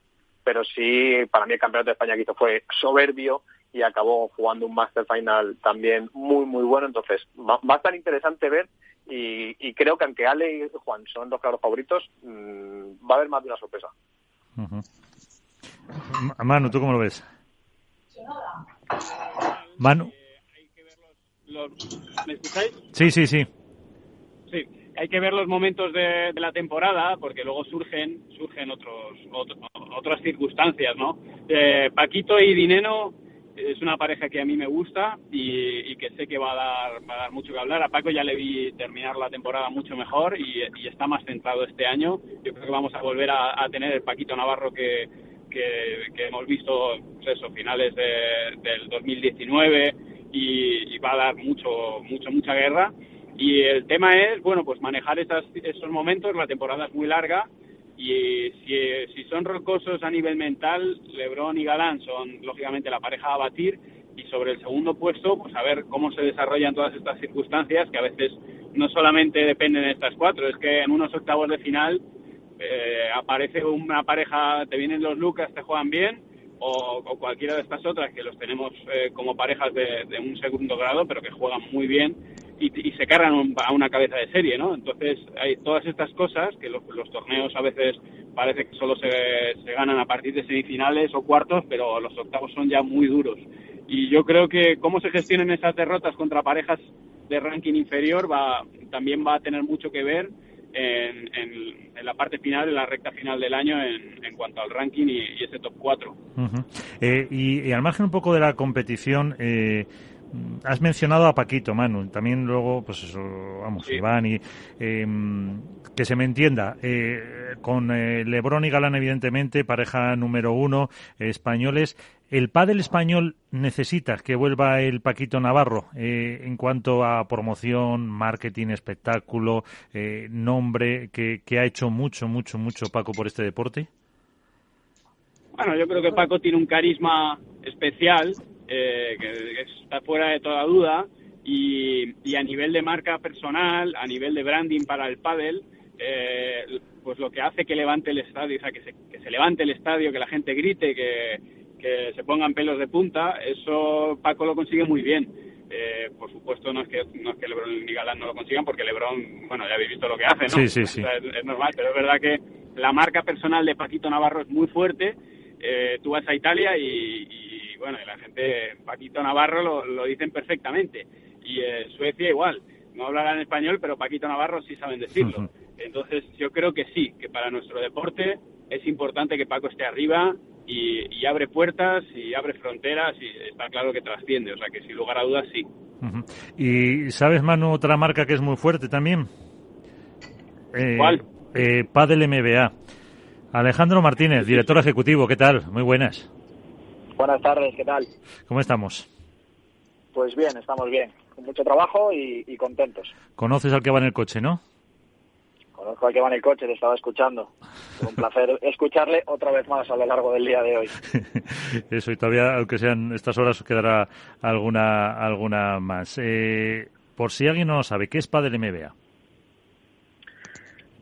pero sí, para mí el campeonato de España que hizo fue soberbio y acabó jugando un Master Final también muy, muy bueno. Entonces, va, a estar interesante ver y, creo que aunque Ale y Juan son los claros favoritos, mm, va a haber más de una sorpresa. Manu, ¿tú cómo lo ves? Manu. ¿Me escucháis? Sí, sí, sí. Sí, hay que ver los momentos de, la temporada porque luego surgen surgen otros, otras circunstancias, ¿no? Eh, Paquito y Dineno es una pareja que a mí me gusta y, que sé que va a, dar, va a dar mucho que hablar. A Paco ya le vi terminar la temporada mucho mejor y, está más centrado este año. Yo creo que vamos a volver a, tener el Paquito Navarro que, que, hemos visto pues eso, finales del 2019 y, va a dar mucho, mucho, mucha guerra. Y el tema es, bueno, pues manejar esas, esos momentos, la temporada es muy larga y si, si son rocosos a nivel mental, Lebron y Galán son lógicamente la pareja a batir. Y sobre el segundo puesto, pues a ver cómo se desarrollan todas estas circunstancias que a veces no solamente dependen de estas cuatro, es que en unos octavos de final eh, aparece una pareja, te vienen los Lucas, te juegan bien o, cualquiera de estas otras que los tenemos eh, como parejas de, un segundo grado, pero que juegan muy bien y, se cargan a una cabeza de serie, ¿no? Entonces hay todas estas cosas que los, torneos a veces parece que solo se, ganan a partir de semifinales o cuartos, pero los octavos son ya muy duros. Y yo creo que cómo se gestionen esas derrotas contra parejas de ranking inferior va también va a tener mucho que ver en, la parte final, en la recta final del año en, cuanto al ranking y, ese top 4. Eh, y, al margen un poco de la competición, eh, has mencionado a Paquito, Manu, también luego, pues eso, vamos, Iván, y em, que se me entienda, eh, con eh, Lebrón y Galán, evidentemente, pareja número uno, españoles. ¿El pádel español necesita que vuelva el Paquito Navarro eh, en cuanto a promoción, marketing, espectáculo, nombre, que, que ha hecho mucho, mucho, mucho Paco por este deporte? Bueno, yo creo que Paco tiene un carisma especial eh, que, está fuera de toda duda. Y, a nivel de marca personal, a nivel de branding para el pádel, eh, pues lo que hace que levante el estadio, o sea, que se, que se levante el estadio, que la gente grite, que, que se pongan pelos de punta, eso Paco lo consigue muy bien. Eh, por supuesto, no es, que, no es que Lebron y Galán no lo consigan, porque Lebron, bueno, ya habéis visto lo que hace, ¿no? Sí, sí, sí. es, normal, pero es verdad que la marca personal de Paquito Navarro es muy fuerte. tú vas a Italia y, bueno, y la gente, Paquito Navarro lo, lo dicen perfectamente. Y eh, Suecia igual, no hablarán español, pero Paquito Navarro sí saben decirlo. Entonces yo creo que sí, que para nuestro deporte es importante que Paco esté arriba y, abre puertas y abre fronteras y está claro que trasciende, o sea que sin lugar a dudas sí. ¿Y sabes, Manu, otra marca que es muy fuerte también? Eh, ¿Cuál? Eh, Padel MBA. Alejandro Martínez, director ejecutivo, ¿qué tal? Muy buenas. Buenas tardes, ¿qué tal? ¿Cómo estamos? Pues bien, estamos bien, con mucho trabajo y, contentos. ¿Conoces al que va en el coche, no? Conozco al que va en el coche, le estaba escuchando. Es un placer escucharle otra vez más a lo largo del día de hoy. Eso, y todavía, aunque sean estas horas, quedará alguna, alguna más. Eh, por si alguien no lo sabe, ¿qué es Padre MBA?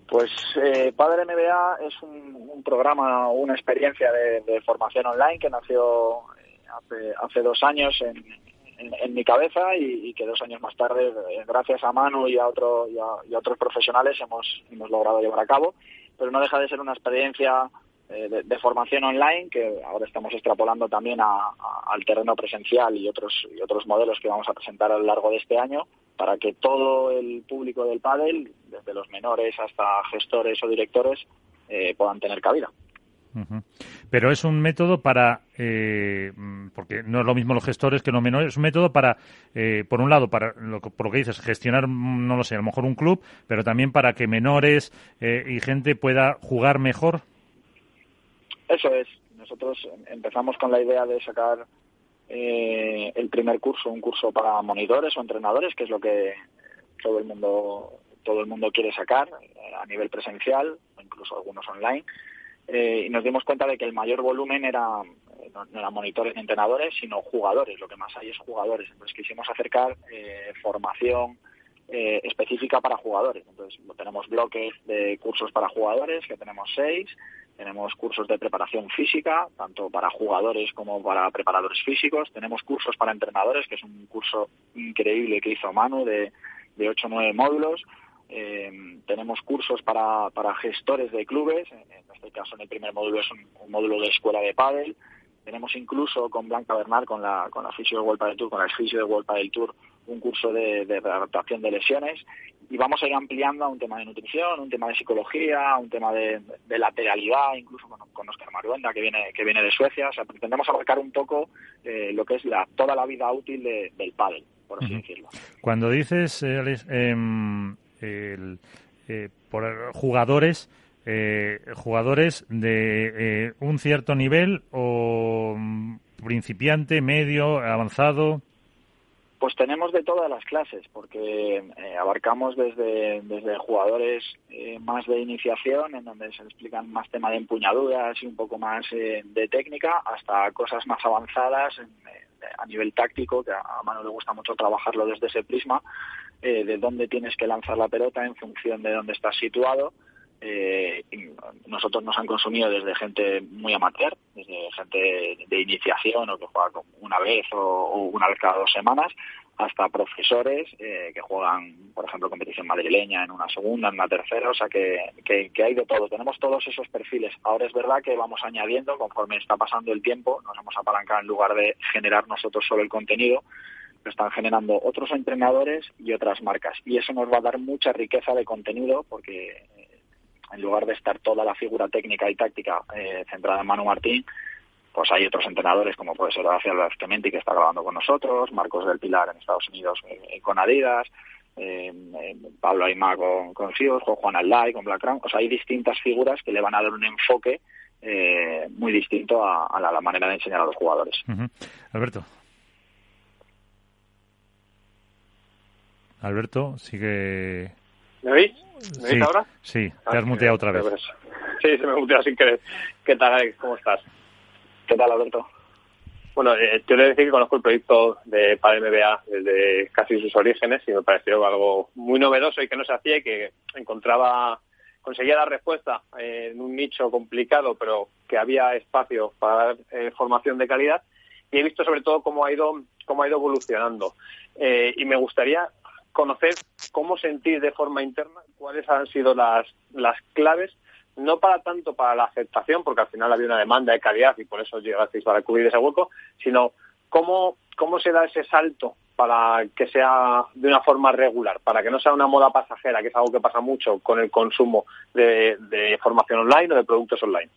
Pues eh, Padre MBA es un, programa, una experiencia de, formación online que nació eh, hace, dos años en, mi cabeza y, que dos años más tarde, eh, gracias a Manu y a, otro, y a, otros profesionales, hemos, hemos logrado llevar a cabo. Pero no deja de ser una experiencia eh, de, formación online que ahora estamos extrapolando también al terreno presencial y otros, y otros modelos que vamos a presentar a lo largo de este año para que todo el público del pádel, desde los menores hasta gestores o directores, eh, puedan tener cabida. Pero es un método para, eh, porque no es lo mismo los gestores que los menores, es un método para, eh, por un lado, para lo, por lo que dices, gestionar, no lo sé, a lo mejor un club, pero también para que menores eh, y gente pueda jugar mejor. Eso es. Nosotros empezamos con la idea de sacar el primer curso, un curso para monitores o entrenadores, que es lo que todo el mundo todo el mundo quiere sacar a nivel presencial, incluso algunos online eh, y nos dimos cuenta de que el mayor volumen era eh, no, eran monitores ni entrenadores, sino jugadores. Lo que más hay es jugadores. Entonces quisimos acercar eh, formación específica para jugadores. Entonces tenemos bloques de cursos para jugadores, que tenemos seis. Tenemos cursos de preparación física, tanto para jugadores como para preparadores físicos. Tenemos cursos para entrenadores, que es un curso increíble que hizo Manu de, de 8 o 9 módulos. Eh, tenemos cursos para, para gestores de clubes, en este caso en el primer módulo es un, módulo de escuela de pádel. Tenemos incluso con Blanca Bernal, con la, con la fisio de World del Tour, con la fisio de World del Tour, un curso de, de adaptación de lesiones. Y vamos a ir ampliando a un tema de nutrición, un tema de psicología, un tema de, de lateralidad, incluso con, con Oscar Maruenda, que viene, que viene de Suecia. O sea, pretendemos abarcar un poco eh, lo que es la, toda la vida útil del pádel, por así decirlo. Cuando dices, eh, Alex, em, el, eh, por jugadores eh, jugadores de eh, un cierto nivel o mm, principiante, medio, avanzado. Pues tenemos de todas las clases, porque abarcamos desde, desde jugadores más de iniciación, en donde se explican más tema de empuñaduras y un poco más de técnica, hasta cosas más avanzadas a nivel táctico, que a Manu le gusta mucho trabajarlo desde ese prisma, eh, de dónde tienes que lanzar la pelota en función de dónde estás situado. Eh, nosotros nos han consumido desde gente muy amateur, desde gente de iniciación o que juega una vez o, una vez cada dos semanas, hasta profesores eh, que juegan, por ejemplo, competición madrileña en una segunda, en una tercera, o sea que, que, que, hay de todo. Tenemos todos esos perfiles. Ahora es verdad que vamos añadiendo, conforme está pasando el tiempo, nos hemos apalancado en lugar de generar nosotros solo el contenido, lo están generando otros entrenadores y otras marcas. Y eso nos va a dar mucha riqueza de contenido porque en lugar de estar toda la figura técnica y táctica eh, centrada en Manu Martín, pues hay otros entrenadores como puede ser Álvarez Clementi que está grabando con nosotros, Marcos del Pilar en Estados Unidos eh, con Adidas, Pablo Aymá con, con Juan Aldai con Black Crown. O sea, hay distintas figuras que le van a dar un enfoque muy distinto a, la, manera de enseñar a los jugadores. Alberto. Alberto, sigue. ¿Me veis? ¿Me veis ahora? Sí, te has ah, muteado otra vez. Sí, se me muteado sin querer. ¿Qué tal, Alex? ¿Cómo estás? ¿Qué tal, Alberto? Bueno, eh, yo le decir que conozco el proyecto de Padre MBA desde casi sus orígenes y me pareció algo muy novedoso y que no se hacía y que encontraba, conseguía dar respuesta en un nicho complicado, pero que había espacio para dar eh, formación de calidad. Y he visto sobre todo cómo ha ido, cómo ha ido evolucionando. Eh, y me gustaría conocer cómo sentir de forma interna cuáles han sido las, las claves, no para tanto para la aceptación, porque al final había una demanda de calidad y por eso llegasteis para cubrir ese hueco, sino cómo, cómo se da ese salto para que sea de una forma regular, para que no sea una moda pasajera, que es algo que pasa mucho con el consumo de, formación online o de productos online.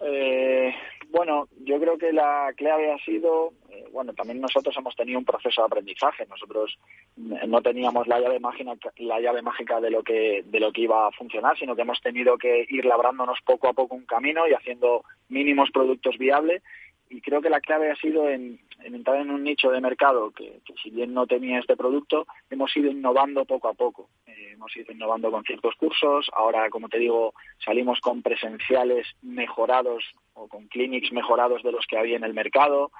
Eh, bueno, yo creo que la clave ha sido, bueno, también nosotros hemos tenido un proceso de aprendizaje. Nosotros no teníamos la llave mágica, la llave mágica de lo que de lo que iba a funcionar, sino que hemos tenido que ir labrándonos poco a poco un camino y haciendo mínimos productos viables. Y creo que la clave ha sido en, entrar en un nicho de mercado que, si bien no tenía este producto, hemos ido innovando poco a poco. Eh, hemos ido innovando con ciertos cursos. Ahora, como te digo, salimos con presenciales mejorados o con clinics mejorados de los que había en el mercado.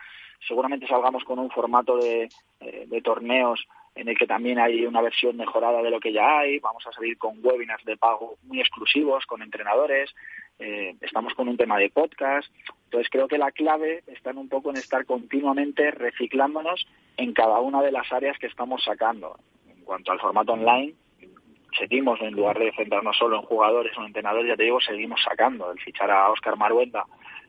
Seguramente salgamos con un formato de, eh, de torneos en el que también hay una versión mejorada de lo que ya hay. Vamos a salir con webinars de pago muy exclusivos con entrenadores. Eh, estamos con un tema de podcast. Entonces creo que la clave está en un poco en estar continuamente reciclándonos en cada una de las áreas que estamos sacando. En cuanto al formato online, seguimos, en lugar de centrarnos solo en jugadores o entrenadores, ya te digo, seguimos sacando. El fichar a Oscar Maruenda,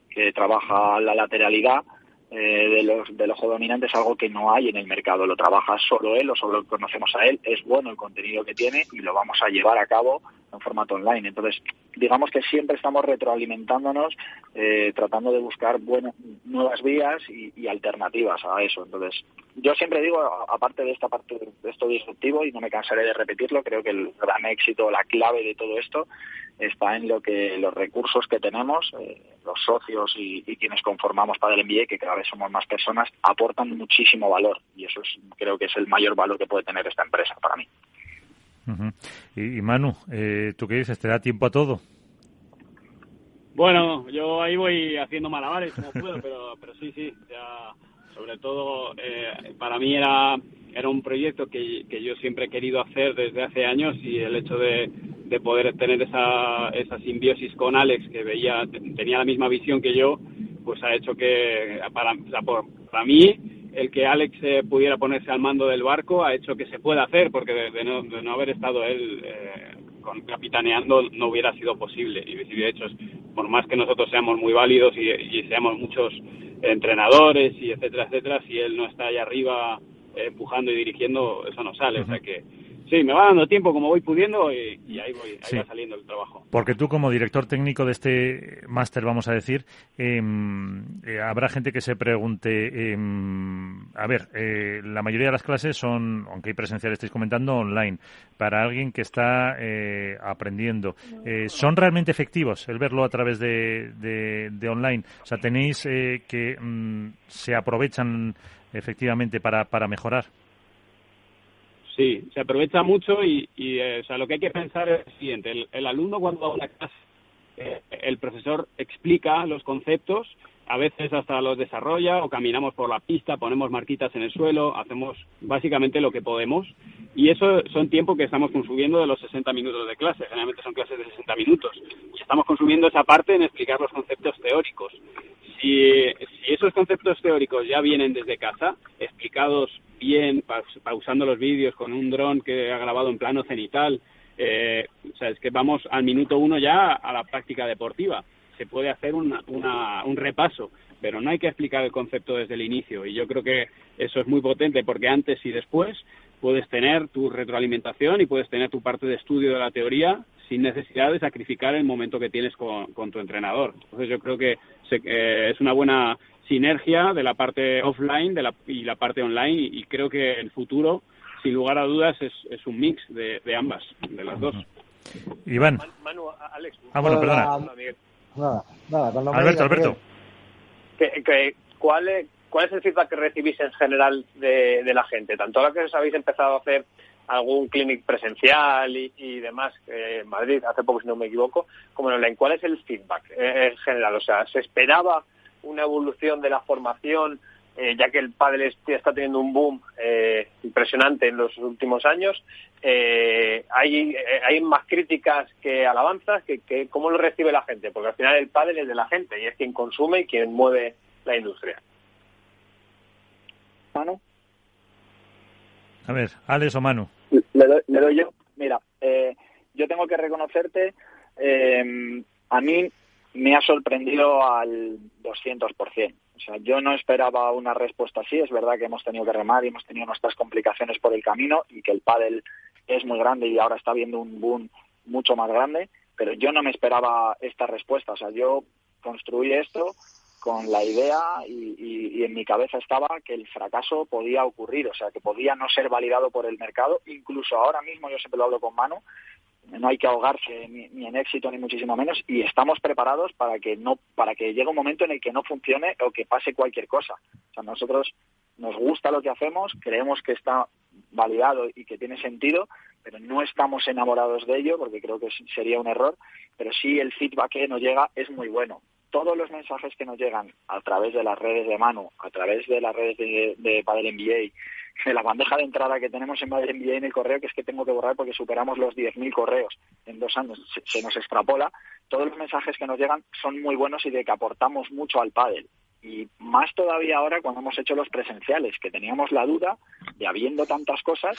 que trabaja la lateralidad eh, de los, del ojo dominante, es algo que no hay en el mercado. Lo trabaja solo él o solo conocemos a él. Es bueno el contenido que tiene y lo vamos a llevar a cabo en formato online. Entonces, digamos que siempre estamos retroalimentándonos, eh, tratando de buscar buenas, nuevas vías y, alternativas a eso. Entonces, yo siempre digo, aparte de esta parte de esto disruptivo, y no me cansaré de repetirlo, creo que el gran éxito, la clave de todo esto está en lo que los recursos que tenemos, eh, los socios y, y, quienes conformamos para el MBA, que cada vez somos más personas, aportan muchísimo valor. Y eso es, creo que es el mayor valor que puede tener esta empresa para mí. Y, Manu, eh, ¿tú qué dices? ¿Te da tiempo a todo? Bueno, yo ahí voy haciendo malabares como puedo, pero, pero sí, sí, ya sobre todo eh, para mí era era un proyecto que, que, yo siempre he querido hacer desde hace años y el hecho de, de poder tener esa, esa simbiosis con Alex que veía tenía la misma visión que yo pues ha hecho que para, para mí el que Alex eh, pudiera ponerse al mando del barco ha hecho que se pueda hacer porque de, de, no, de no, haber estado él eh, con, capitaneando no hubiera sido posible y de hecho por más que nosotros seamos muy válidos y, y seamos muchos entrenadores y etcétera, etcétera, si él no está ahí arriba eh, empujando y dirigiendo, eso no sale. Uh -huh. O sea que sí, me va dando tiempo como voy pudiendo y, y ahí voy, ahí sí. va saliendo el trabajo. Porque tú como director técnico de este máster, vamos a decir, eh, eh, habrá gente que se pregunte, eh, a ver, eh, la mayoría de las clases son, aunque hay presencial, estáis comentando, online. Para alguien que está eh, aprendiendo, ¿son realmente efectivos el verlo a través de, de, de online? O sea, tenéis que mm, se aprovechan efectivamente para, para mejorar. Sí, se aprovecha mucho y, y eh, o sea, lo que hay que pensar es lo siguiente. El, el alumno cuando va a una clase, eh, el profesor explica los conceptos, a veces hasta los desarrolla o caminamos por la pista, ponemos marquitas en el suelo, hacemos básicamente lo que podemos y eso son tiempo que estamos consumiendo de los 60 minutos de clase. Generalmente son clases de 60 minutos y estamos consumiendo esa parte en explicar los conceptos teóricos. Si, si esos conceptos teóricos ya vienen desde casa, explicados bien, pausando los vídeos con un dron que ha grabado en plano cenital, eh, o sea, es que vamos al minuto uno ya a la práctica deportiva. Se puede hacer una, una, un repaso, pero no hay que explicar el concepto desde el inicio. Y yo creo que eso es muy potente porque antes y después puedes tener tu retroalimentación y puedes tener tu parte de estudio de la teoría sin necesidad de sacrificar el momento que tienes con, con tu entrenador. Entonces yo creo que se, eh, es una buena sinergia de la parte offline de la, y la parte online y, y, creo que el futuro, sin lugar a dudas, es, es un mix de, de, ambas, de las dos. Iván. Manu, Alex. Ah, bueno, perdona. Nada, nada, cuando Alberto, Alberto. Que, que, ¿cuál, es, ¿Cuál es el feedback que recibís en general de, de la gente? Tanto ahora que os habéis empezado a hacer algún clinic presencial y, y demás eh, en Madrid, hace poco si no me equivoco, como en online, ¿cuál es el feedback eh, en general? O sea, ¿se esperaba una evolución de la formación, eh, ya que el pádel está teniendo un boom eh, impresionante en los últimos años. Eh, hay, hay más críticas que alabanzas. Que, que, ¿Cómo lo recibe la gente? Porque al final el pádel es de la gente y es quien consume y quien mueve la industria. Manu. A ver, Alex o Manu. Le doy, le doy yo. Mira, eh, yo tengo que reconocerte, eh, a mí me ha sorprendido al 200%. O sea, yo no esperaba una respuesta así. Es verdad que hemos tenido que remar y hemos tenido nuestras complicaciones por el camino y que el pádel es muy grande y ahora está viendo un boom mucho más grande, pero yo no me esperaba esta respuesta. O sea, yo construí esto con la idea y, en mi cabeza estaba que el fracaso podía ocurrir, o sea, que podía no ser validado por el mercado. Incluso ahora mismo, yo siempre lo hablo con Manu, no hay que ahogarse ni, ni, en éxito ni muchísimo menos y estamos preparados para que no para que llegue un momento en el que no funcione o que pase cualquier cosa. O sea, nosotros nos gusta lo que hacemos, creemos que está validado y que tiene sentido, pero no estamos enamorados de ello porque creo que sería un error, pero sí el feedback que nos llega es muy bueno todos los mensajes que nos llegan a través de las redes de mano, a través de las redes de, de Padel NBA, de la bandeja de entrada que tenemos en Padel NBA en el correo, que es que tengo que borrar porque superamos los 10.000 correos en dos años, se, se, nos extrapola, todos los mensajes que nos llegan son muy buenos y de que aportamos mucho al pádel. Y más todavía ahora cuando hemos hecho los presenciales, que teníamos la duda de habiendo tantas cosas,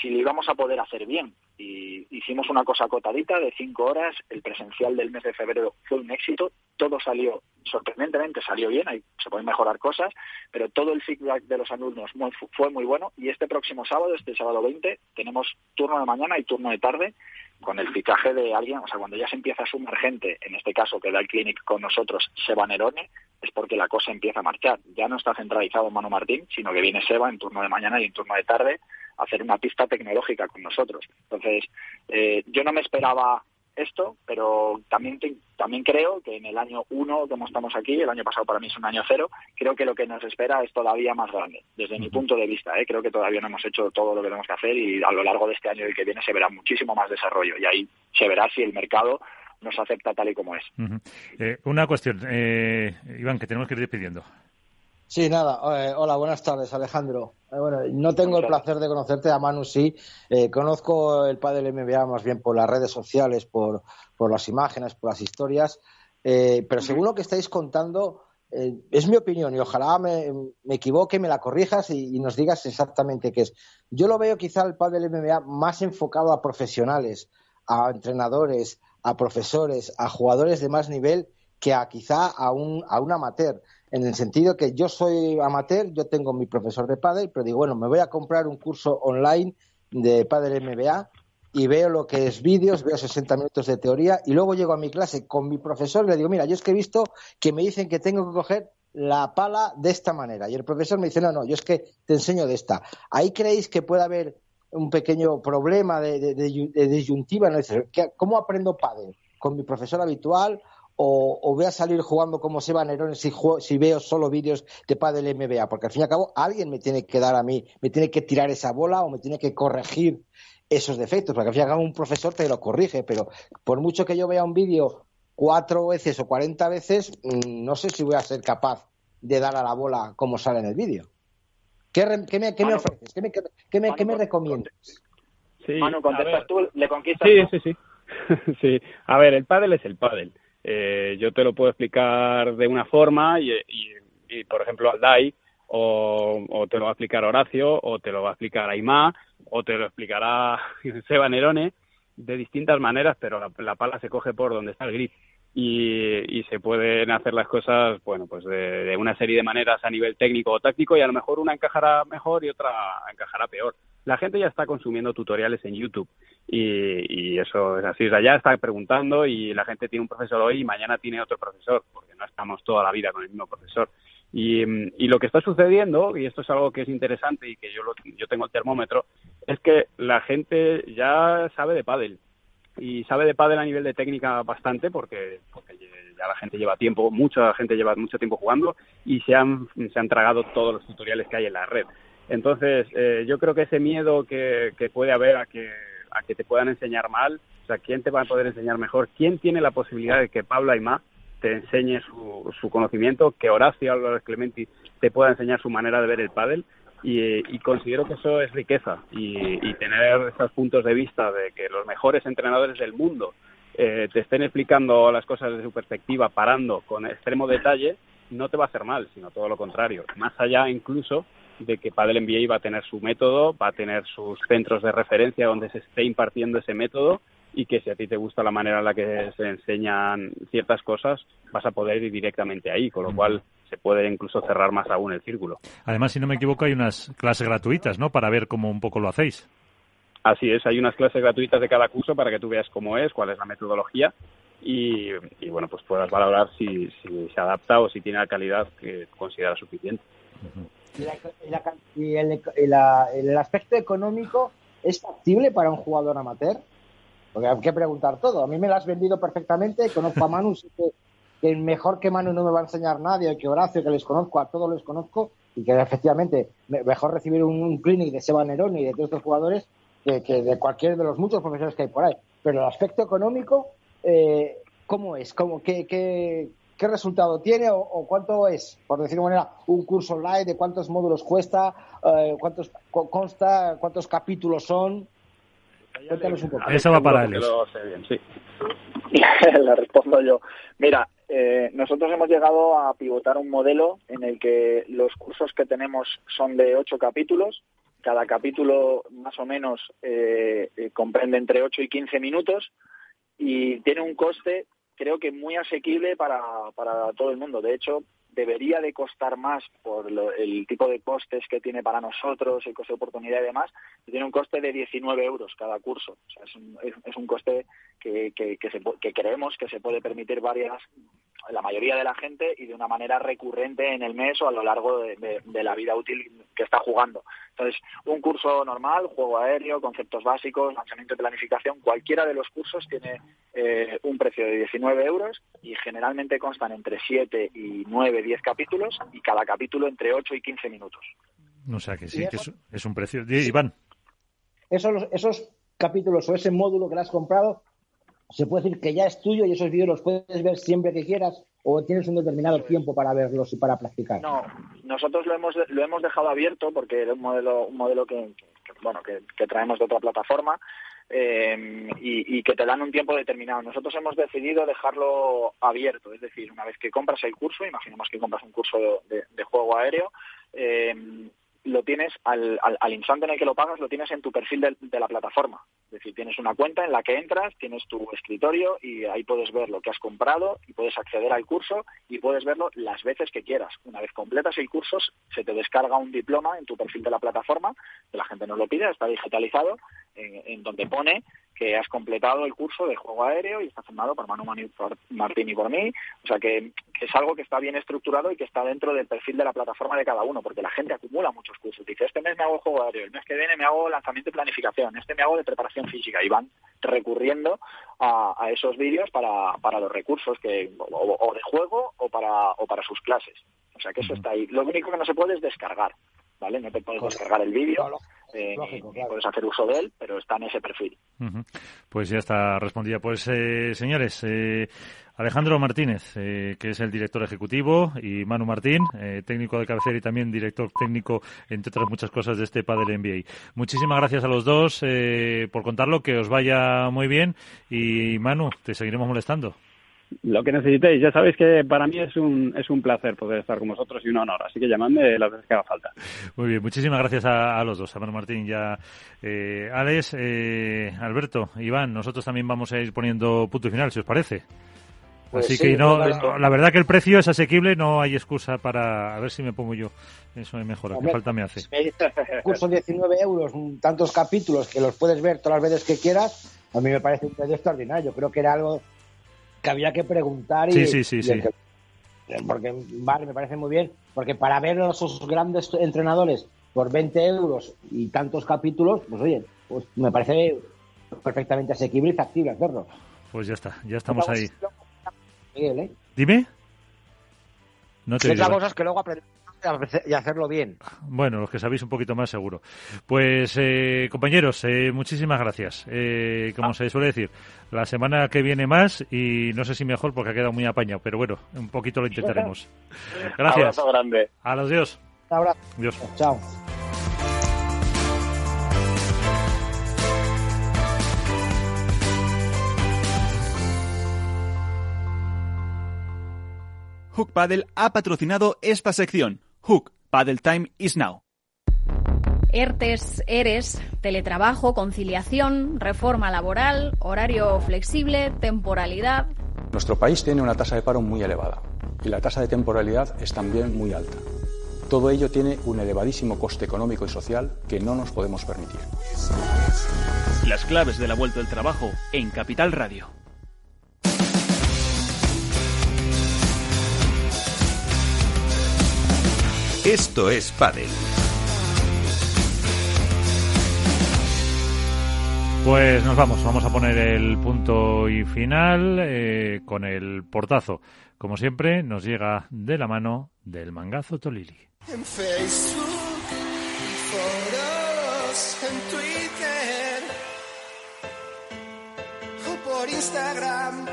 si lo íbamos a poder hacer bien. Y hicimos una cosa acotadita de cinco horas, el presencial del mes de febrero fue un éxito, todo salió, sorprendentemente salió bien, ahí se pueden mejorar cosas, pero todo el feedback de los alumnos fue muy bueno y este próximo sábado, este sábado 20, tenemos turno de mañana y turno de tarde con el fichaje de alguien, o sea, cuando ya se empieza a sumar gente, en este caso que da el clinic con nosotros, Seba Nerone, es porque la cosa empieza a marchar. Ya no está centralizado en Manu Martín, sino que viene Seba en turno de mañana y en turno de tarde a hacer una pista tecnológica con nosotros. Entonces, eh, yo no me esperaba esto, pero también también creo que en el año uno como estamos aquí, el año pasado para mí es un año cero, creo que lo que nos espera es todavía más grande, desde mi punto de vista. ¿eh? Creo que todavía no hemos hecho todo lo que tenemos que hacer y a lo largo de este año y el que viene se verá muchísimo más desarrollo y ahí se verá si el mercado nos acepta tal y como es. Eh, una cuestión, eh, Iván, que tenemos que ir despidiendo. Sí, nada. Eh, hola, buenas tardes, Alejandro. Eh, bueno, no tengo el placer de conocerte, a Manu sí. Eh, conozco el padre del MBA más bien por las redes sociales, por, por las imágenes, por las historias. pero según lo que estáis contando, es mi opinión y ojalá me, me equivoque, me la corrijas y, nos digas exactamente qué es. Yo lo veo quizá el padre del MBA más enfocado a profesionales, a entrenadores, a profesores, a jugadores de más nivel que a quizá a un, a un amateur en el sentido que yo soy amateur, yo tengo mi profesor de pádel, pero digo, bueno, me voy a comprar un curso online de pádel MBA y veo lo que es vídeos, veo 60 minutos de teoría y luego llego a mi clase con mi profesor y le digo, mira, yo es que he visto que me dicen que tengo que coger la pala de esta manera y el profesor me dice, no, no, yo es que te enseño de esta. ¿Ahí creéis que puede haber un pequeño problema de, disyuntiva? ¿no? ¿Cómo aprendo pádel? ¿Con mi profesor habitual o, voy a salir jugando como Seba Nerón si, si veo solo vídeos de padre MBA, porque al fin y al cabo alguien me tiene que dar a mí, me tiene que tirar esa bola o me tiene que corregir esos defectos, porque al fin y al cabo un profesor te lo corrige, pero por mucho que yo vea un vídeo cuatro veces o cuarenta veces, mm, no sé si voy a ser capaz de dar a la bola como sale en el vídeo. ¿Qué, me, ofreces? ¿Qué me, qué recomiendas? Sí, Manu, contestas tú, le conquistas Sí, sí, sí. sí. A ver, el pádel es el pádel. Eh, yo te lo puedo explicar de una forma y, por ejemplo, al DAI, o, te lo va a explicar Horacio, o te lo va a explicar Aymá, o te lo explicará Seba Nerone, de distintas maneras, pero la, pala se coge por donde está el grip. Y, se pueden hacer las cosas, bueno, pues de, una serie de maneras a nivel técnico o táctico y a lo mejor una encajará mejor y otra encajará peor. La gente ya está consumiendo tutoriales en YouTube y, eso es así. O sea, ya está preguntando y la gente tiene un profesor hoy y mañana tiene otro profesor, porque no estamos toda la vida con el mismo profesor. Y, lo que está sucediendo, y esto es algo que es interesante y que yo, yo tengo el termómetro, es que la gente ya sabe de pádel. Y sabe de pádel a nivel de técnica bastante, porque, porque ya la gente lleva tiempo, mucha gente lleva mucho tiempo jugando y se han, se han tragado todos los tutoriales que hay en la red. Entonces, eh, yo creo que ese miedo que, que puede haber a que a que te puedan enseñar mal, o sea, ¿quién te va a poder enseñar mejor? ¿Quién tiene la posibilidad de que Pablo Aymá te enseñe su, su conocimiento, que Horacio Álvarez Clementi te pueda enseñar su manera de ver el pádel? Y, considero que eso es riqueza y, tener esos puntos de vista de que los mejores entrenadores del mundo eh, te estén explicando las cosas desde su perspectiva, parando con extremo detalle, no te va a hacer mal, sino todo lo contrario. Más allá incluso de que Padel MBA va a tener su método, va a tener sus centros de referencia donde se esté impartiendo ese método y que si a ti te gusta la manera en la que se enseñan ciertas cosas, vas a poder ir directamente ahí, con lo cual se puede incluso cerrar más aún el círculo. Además, si no me equivoco, hay unas clases gratuitas, ¿no? Para ver cómo un poco lo hacéis. Así es, hay unas clases gratuitas de cada curso para que tú veas cómo es, cuál es la metodología y, bueno, pues puedas valorar si, se adapta o si tiene la calidad que consideras suficiente. ¿Y, el, aspecto económico es factible para un jugador amateur? Porque hay que preguntar todo. A mí me lo has vendido perfectamente, conozco a Manu, que, que mejor que Manu no me va a enseñar nadie, que Horacio, que les conozco, a todos les conozco, y que efectivamente mejor recibir un, clinic de Seba Nerón y de todos estos jugadores que, de cualquier de los muchos profesores que hay por ahí. Pero el aspecto económico, eh, ¿cómo es? ¿Cómo, qué, qué, qué resultado tiene o, cuánto es, por decirlo de manera, un curso online, de cuántos módulos cuesta, eh, cuántos consta, cuántos capítulos son. Cuéntanos un poco. Eso va para él. sí. Le respondo yo. Mira, eh, nosotros hemos llegado a pivotar un modelo en el que los cursos que tenemos son de ocho capítulos. Cada capítulo más o menos eh, comprende entre 8 y 15 minutos y tiene un coste creo que muy asequible para, para todo el mundo. De hecho, debería de costar más por lo- el tipo de costes que tiene para nosotros, el coste de oportunidad y demás, tiene un coste de 19 euros cada curso. O sea, es un, es, un coste que, que, que, se que creemos que se puede permitir varias la mayoría de la gente y de una manera recurrente en el mes o a lo largo de, de- de la vida útil que está jugando. Entonces, un curso normal, juego aéreo, conceptos básicos, lanzamiento y planificación, cualquiera de los cursos tiene eh, un precio de 19 euros y generalmente constan entre 7 y 9, 10 capítulos y cada capítulo entre 8 y 15 minutos. O sea que sí, ¿Y que eso? es, es un precio. Iván. Esos, esos capítulos o ese módulo que le has comprado, se puede decir que ya es tuyo y esos vídeos los puedes ver siempre que quieras o tienes un determinado tiempo para verlos y para practicar. No, nosotros lo hemos lo hemos dejado abierto porque era un modelo un modelo que, que- bueno que, que traemos de otra plataforma eh, y, y que te dan un tiempo determinado. Nosotros hemos decidido dejarlo abierto, es decir, una vez que compras el curso, imaginemos que compras un curso de, de juego aéreo, eh, lo tienes al, al, al instante en el que lo pagas, lo tienes en tu perfil de, de la plataforma. Es decir, tienes una cuenta en la que entras, tienes tu escritorio y ahí puedes ver lo que has comprado y puedes acceder al curso y puedes verlo las veces que quieras. Una vez completas el curso, se te descarga un diploma en tu perfil de la plataforma, que la gente nos lo pide, está digitalizado, en, en donde pone que has completado el curso de juego aéreo y está firmado por Manu Martín y por mí. O sea que, que es algo que está bien estructurado y que está dentro del perfil de la plataforma de cada uno, porque la gente acumula muchos cursos. Dice, este mes me hago juego aéreo, el mes que viene me hago lanzamiento y planificación, este me hago de preparación física y van recurriendo a, a esos vídeos para, para los recursos que o, o de juego o para, o para sus clases. O sea que eso está ahí. Lo único que no se puede es descargar, ¿vale? No te puedes descargar el vídeo, eh, ni puedes hacer uso de él, pero está en ese perfil. Ujú. Pues ya está respondida. Pues eh, señores, eh, Alejandro Martínez, eh, que es el director ejecutivo, y Manu Martín, eh, técnico de cabecera y también director técnico, entre otras muchas cosas, de este Padel NBA. Muchísimas gracias a los dos eh, por contarlo, que os vaya muy bien y Manu, te seguiremos molestando. Lo que necesitéis, ya sabéis que para mí es un, es un placer poder estar con vosotros y un honor, así que llamadme las veces que haga falta. Muy bien, muchísimas gracias a, a los dos, a Manu Martín y a eh, Alex, eh, Alberto, Iván. Nosotros también vamos a ir poniendo punto y final, si os parece. Pues Así sí, que no, la verdad que el precio es asequible, no hay excusa para a ver si me pongo yo. Eso me mejora, qué falta me hace. Curso 19 euros, un- tantos capítulos que los puedes ver todas las veces que quieras, a mí me parece un precio extraordinario. Creo que era algo que había que preguntar y, Sí, sí, sí, y que- porque vale, me parece muy bien, porque para ver a esos grandes entrenadores por 20 euros y tantos capítulos, pues oye, pues me parece perfectamente asequible y factible hacerlo. Pues ya está, ya estamos ahí. Miguel, ¿eh? Dime. No te otra cosa es que luego aprender y hacerlo bien. Bueno, los que sabéis un poquito más seguro. Pues eh, compañeros, eh, muchísimas gracias. Eh, como se suele decir, la semana que viene más y no sé si mejor porque ha quedado muy apañado, pero bueno, un poquito lo intentaremos. Gracias. Abrazo grande. A los dios. Un abrazo. Dios. Chao. Hook Paddle ha patrocinado esta sección. Hook Paddle Time is now. ERTES, ERES, teletrabajo, conciliación, reforma laboral, horario flexible, temporalidad. Nuestro país tiene una tasa de paro muy elevada y la tasa de temporalidad es también muy alta. Todo ello tiene un elevadísimo coste económico y social que no nos podemos permitir. Las claves de la vuelta del trabajo en Capital Radio. Esto es Padel. Pues nos vamos, vamos a poner el punto y final eh, con el portazo. Como siempre, nos llega de la mano del mangazo Tolili. En Facebook, foros, en Twitter o por Instagram.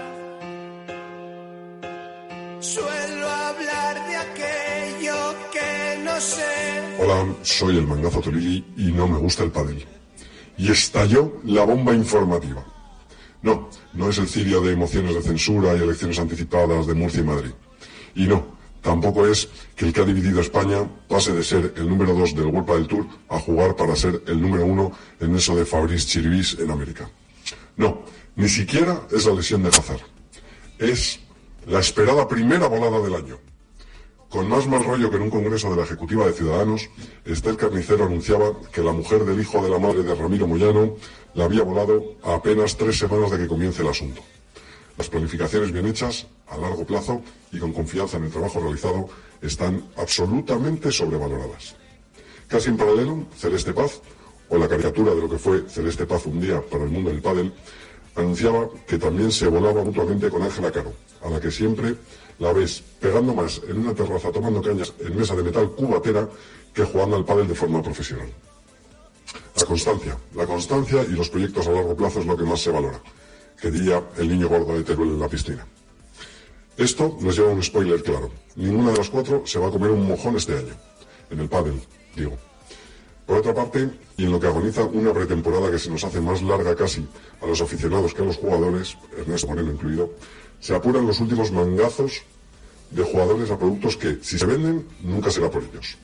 Suelo hablar de aquello. Hola, soy el mangazo Tolili y no me gusta el pádel. Y estalló la bomba informativa. No, no es el cirio de emociones de censura y elecciones anticipadas de Murcia y Madrid. Y no, tampoco es que el que ha dividido España pase de ser el número dos del World del Tour a jugar para ser el número uno en eso de Fabrice Chirvis en América. No, ni siquiera es la lesión de Hazard. Es la esperada primera volada del año. Con más mal rollo que en un congreso de la Ejecutiva de Ciudadanos, Estel Carnicero anunciaba que la mujer del hijo de la madre de Ramiro Moyano la había volado a apenas tres semanas de que comience el asunto. Las planificaciones bien hechas, a largo plazo y con confianza en el trabajo realizado, están absolutamente sobrevaloradas. Casi en paralelo, Celeste Paz, o la caricatura de lo que fue Celeste Paz un día para el mundo del pádel, anunciaba que también se volaba mutuamente con Ángela Caro, a la que siempre la ves pegando más en una terraza tomando cañas en mesa de metal cubatera que jugando al pádel de forma profesional. La constancia, la constancia y los proyectos a largo plazo es lo que más se valora, que diría el niño gordo de Teruel en la piscina. Esto nos lleva a un spoiler claro. Ninguna de las cuatro se va a comer un mojón este año. En el pádel, digo. Por otra parte, y en lo que agoniza una pretemporada que se nos hace más larga casi a los aficionados que a los jugadores, Ernesto Moreno incluido, se apuran los últimos mangazos de jugadores a productos que, si se venden, nunca será por ellos.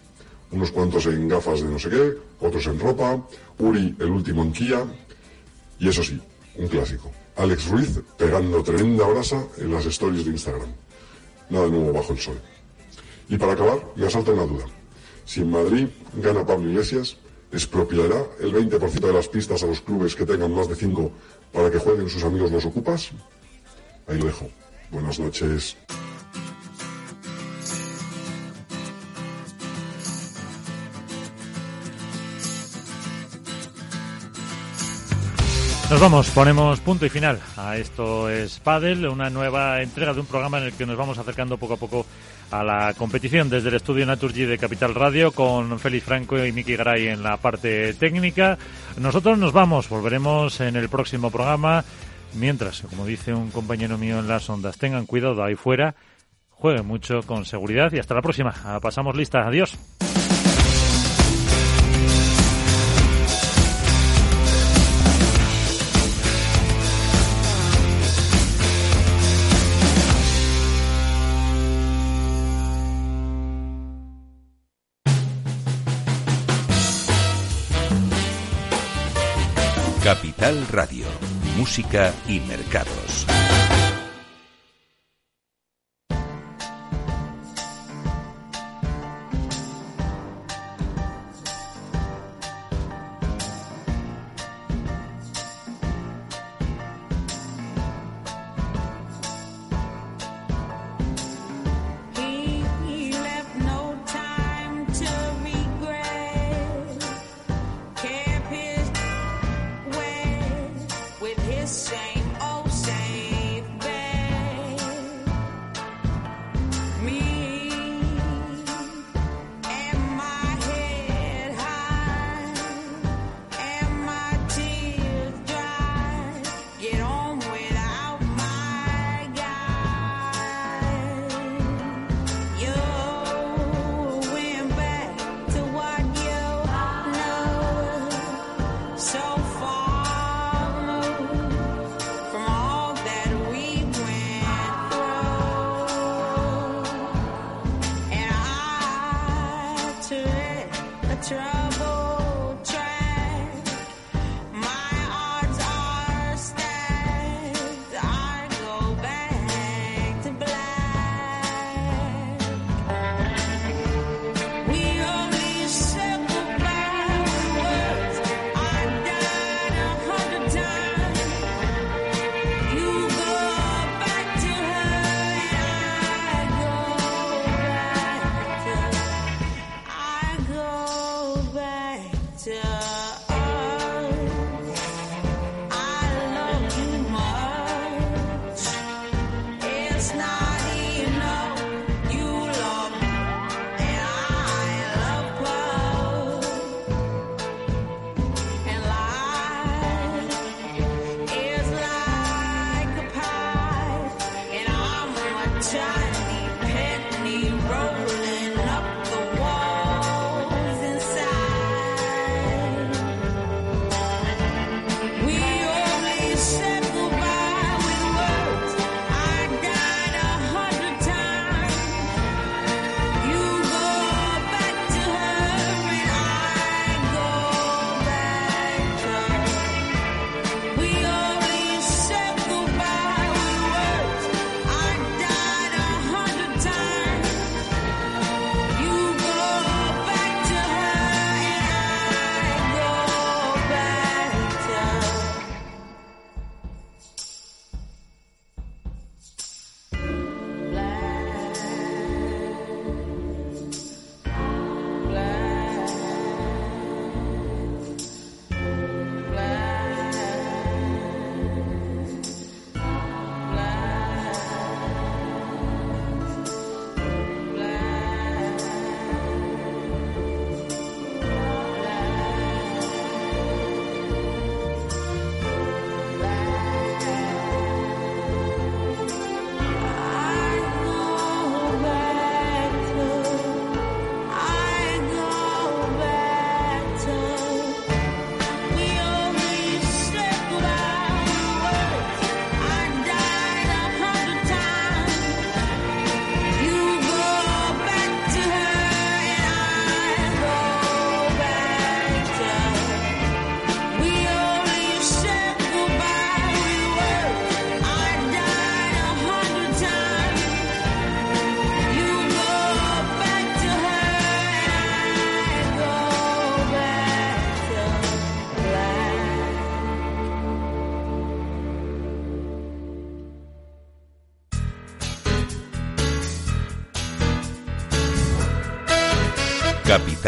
Unos cuantos en gafas de no sé qué, otros en ropa, Uri el último en Kia, y eso sí, un clásico. Alex Ruiz pegando tremenda brasa en las stories de Instagram. Nada nuevo bajo el sol. Y para acabar, me asalta una duda. Si en Madrid gana Pablo Iglesias, ¿expropiará el 20% de las pistas a los clubes que tengan más de 5 para que jueguen sus amigos los ocupas? Ahí lo dejo. Buenas noches. Nos vamos, ponemos punto y final a esto es Padel, una nueva entrega de un programa en el que nos vamos acercando poco a poco a la competición desde el estudio Naturgy de Capital Radio con Félix Franco y Miki Garay en la parte técnica. Nosotros nos vamos, volveremos en el próximo programa. Mientras, como dice un compañero mío en las ondas, tengan cuidado ahí fuera, jueguen mucho con seguridad y hasta la próxima. Pasamos lista. Adiós. Capital Radio, Música y Mercados.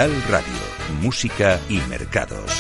Radio, Música y Mercados.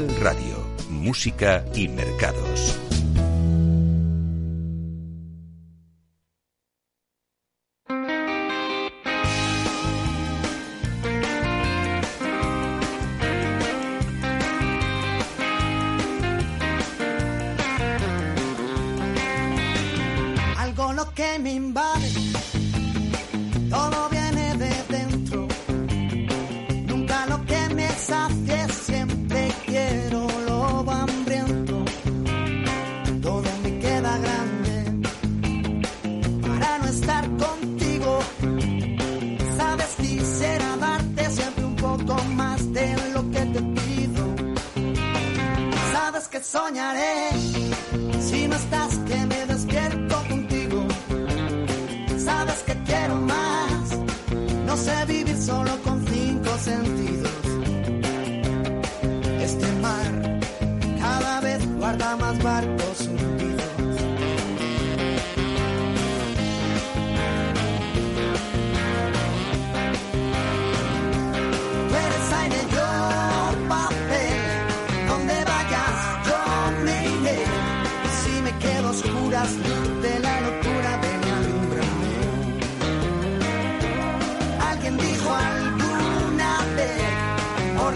Radio, Música y Mercados.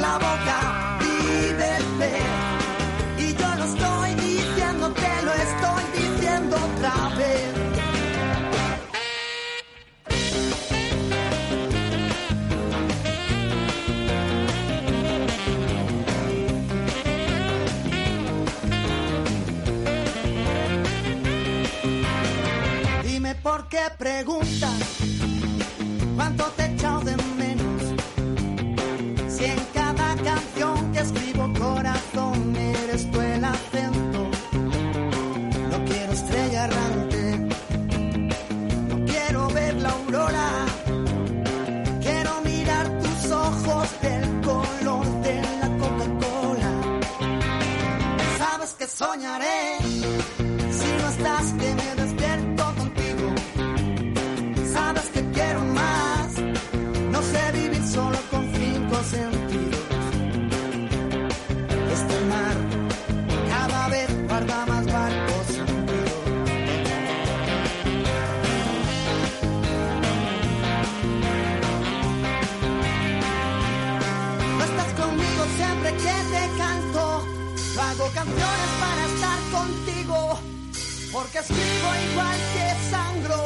la boca y. Y yo lo estoy diciendo, te lo estoy diciendo otra vez. Dime por qué preguntas soñaré. vivo igual que sangro.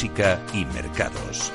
música y mercados.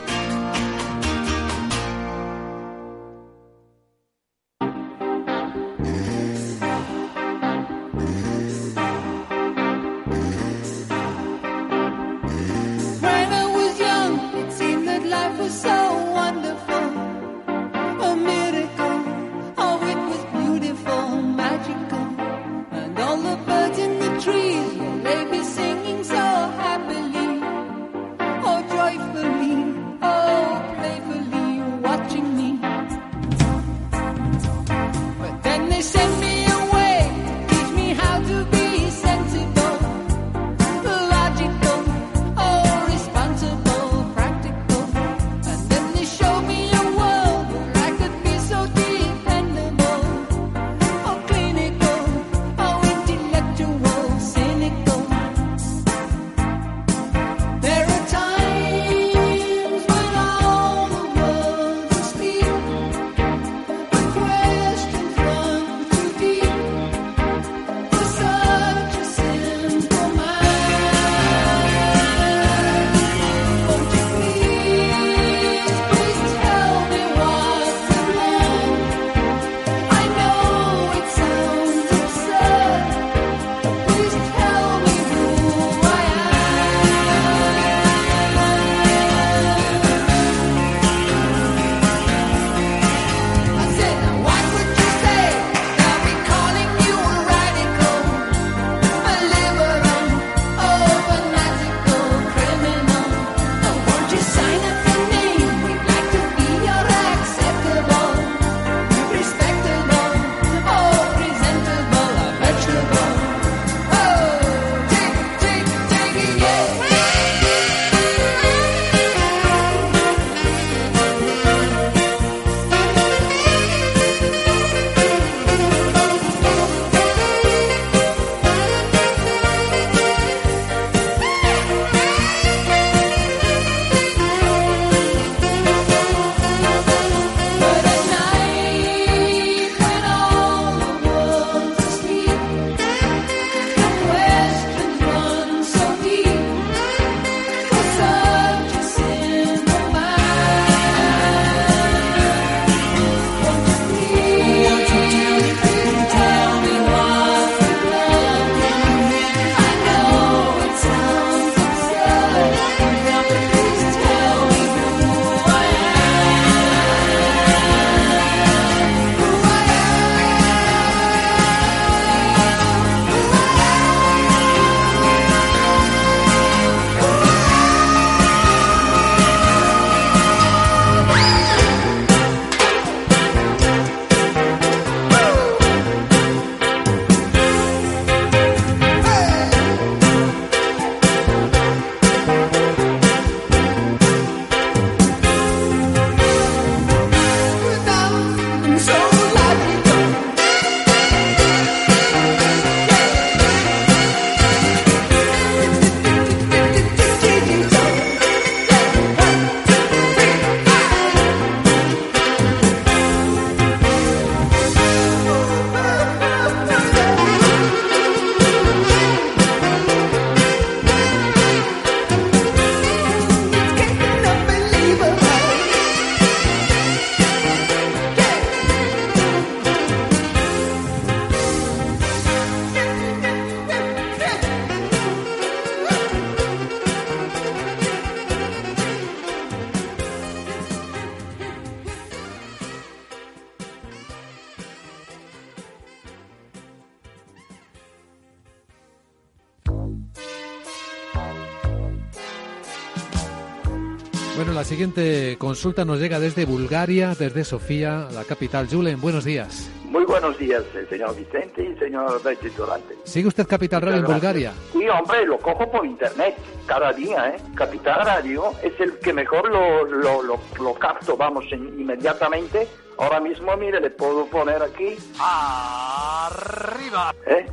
Siguiente consulta nos llega desde Bulgaria, desde Sofía, la capital. Julen, buenos días. Muy buenos días, eh, señor Vicente y señor Durante. ¿Sigue usted Capital Radio en Bulgaria? Sí, hombre, lo cojo por internet cada día, ¿eh? Capital Radio es el que mejor lo, lo, lo, lo capto, vamos, en- inmediatamente. Ahora mismo, mire, le puedo poner aquí. Arriba. ¿Eh?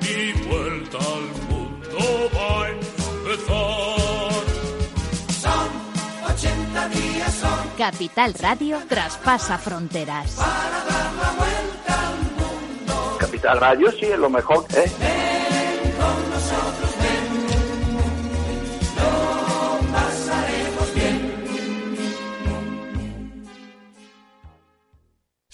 Y vuelta al mundo va a empezar. Capital Radio traspasa fronteras. Capital Radio sí es lo mejor, ¿eh?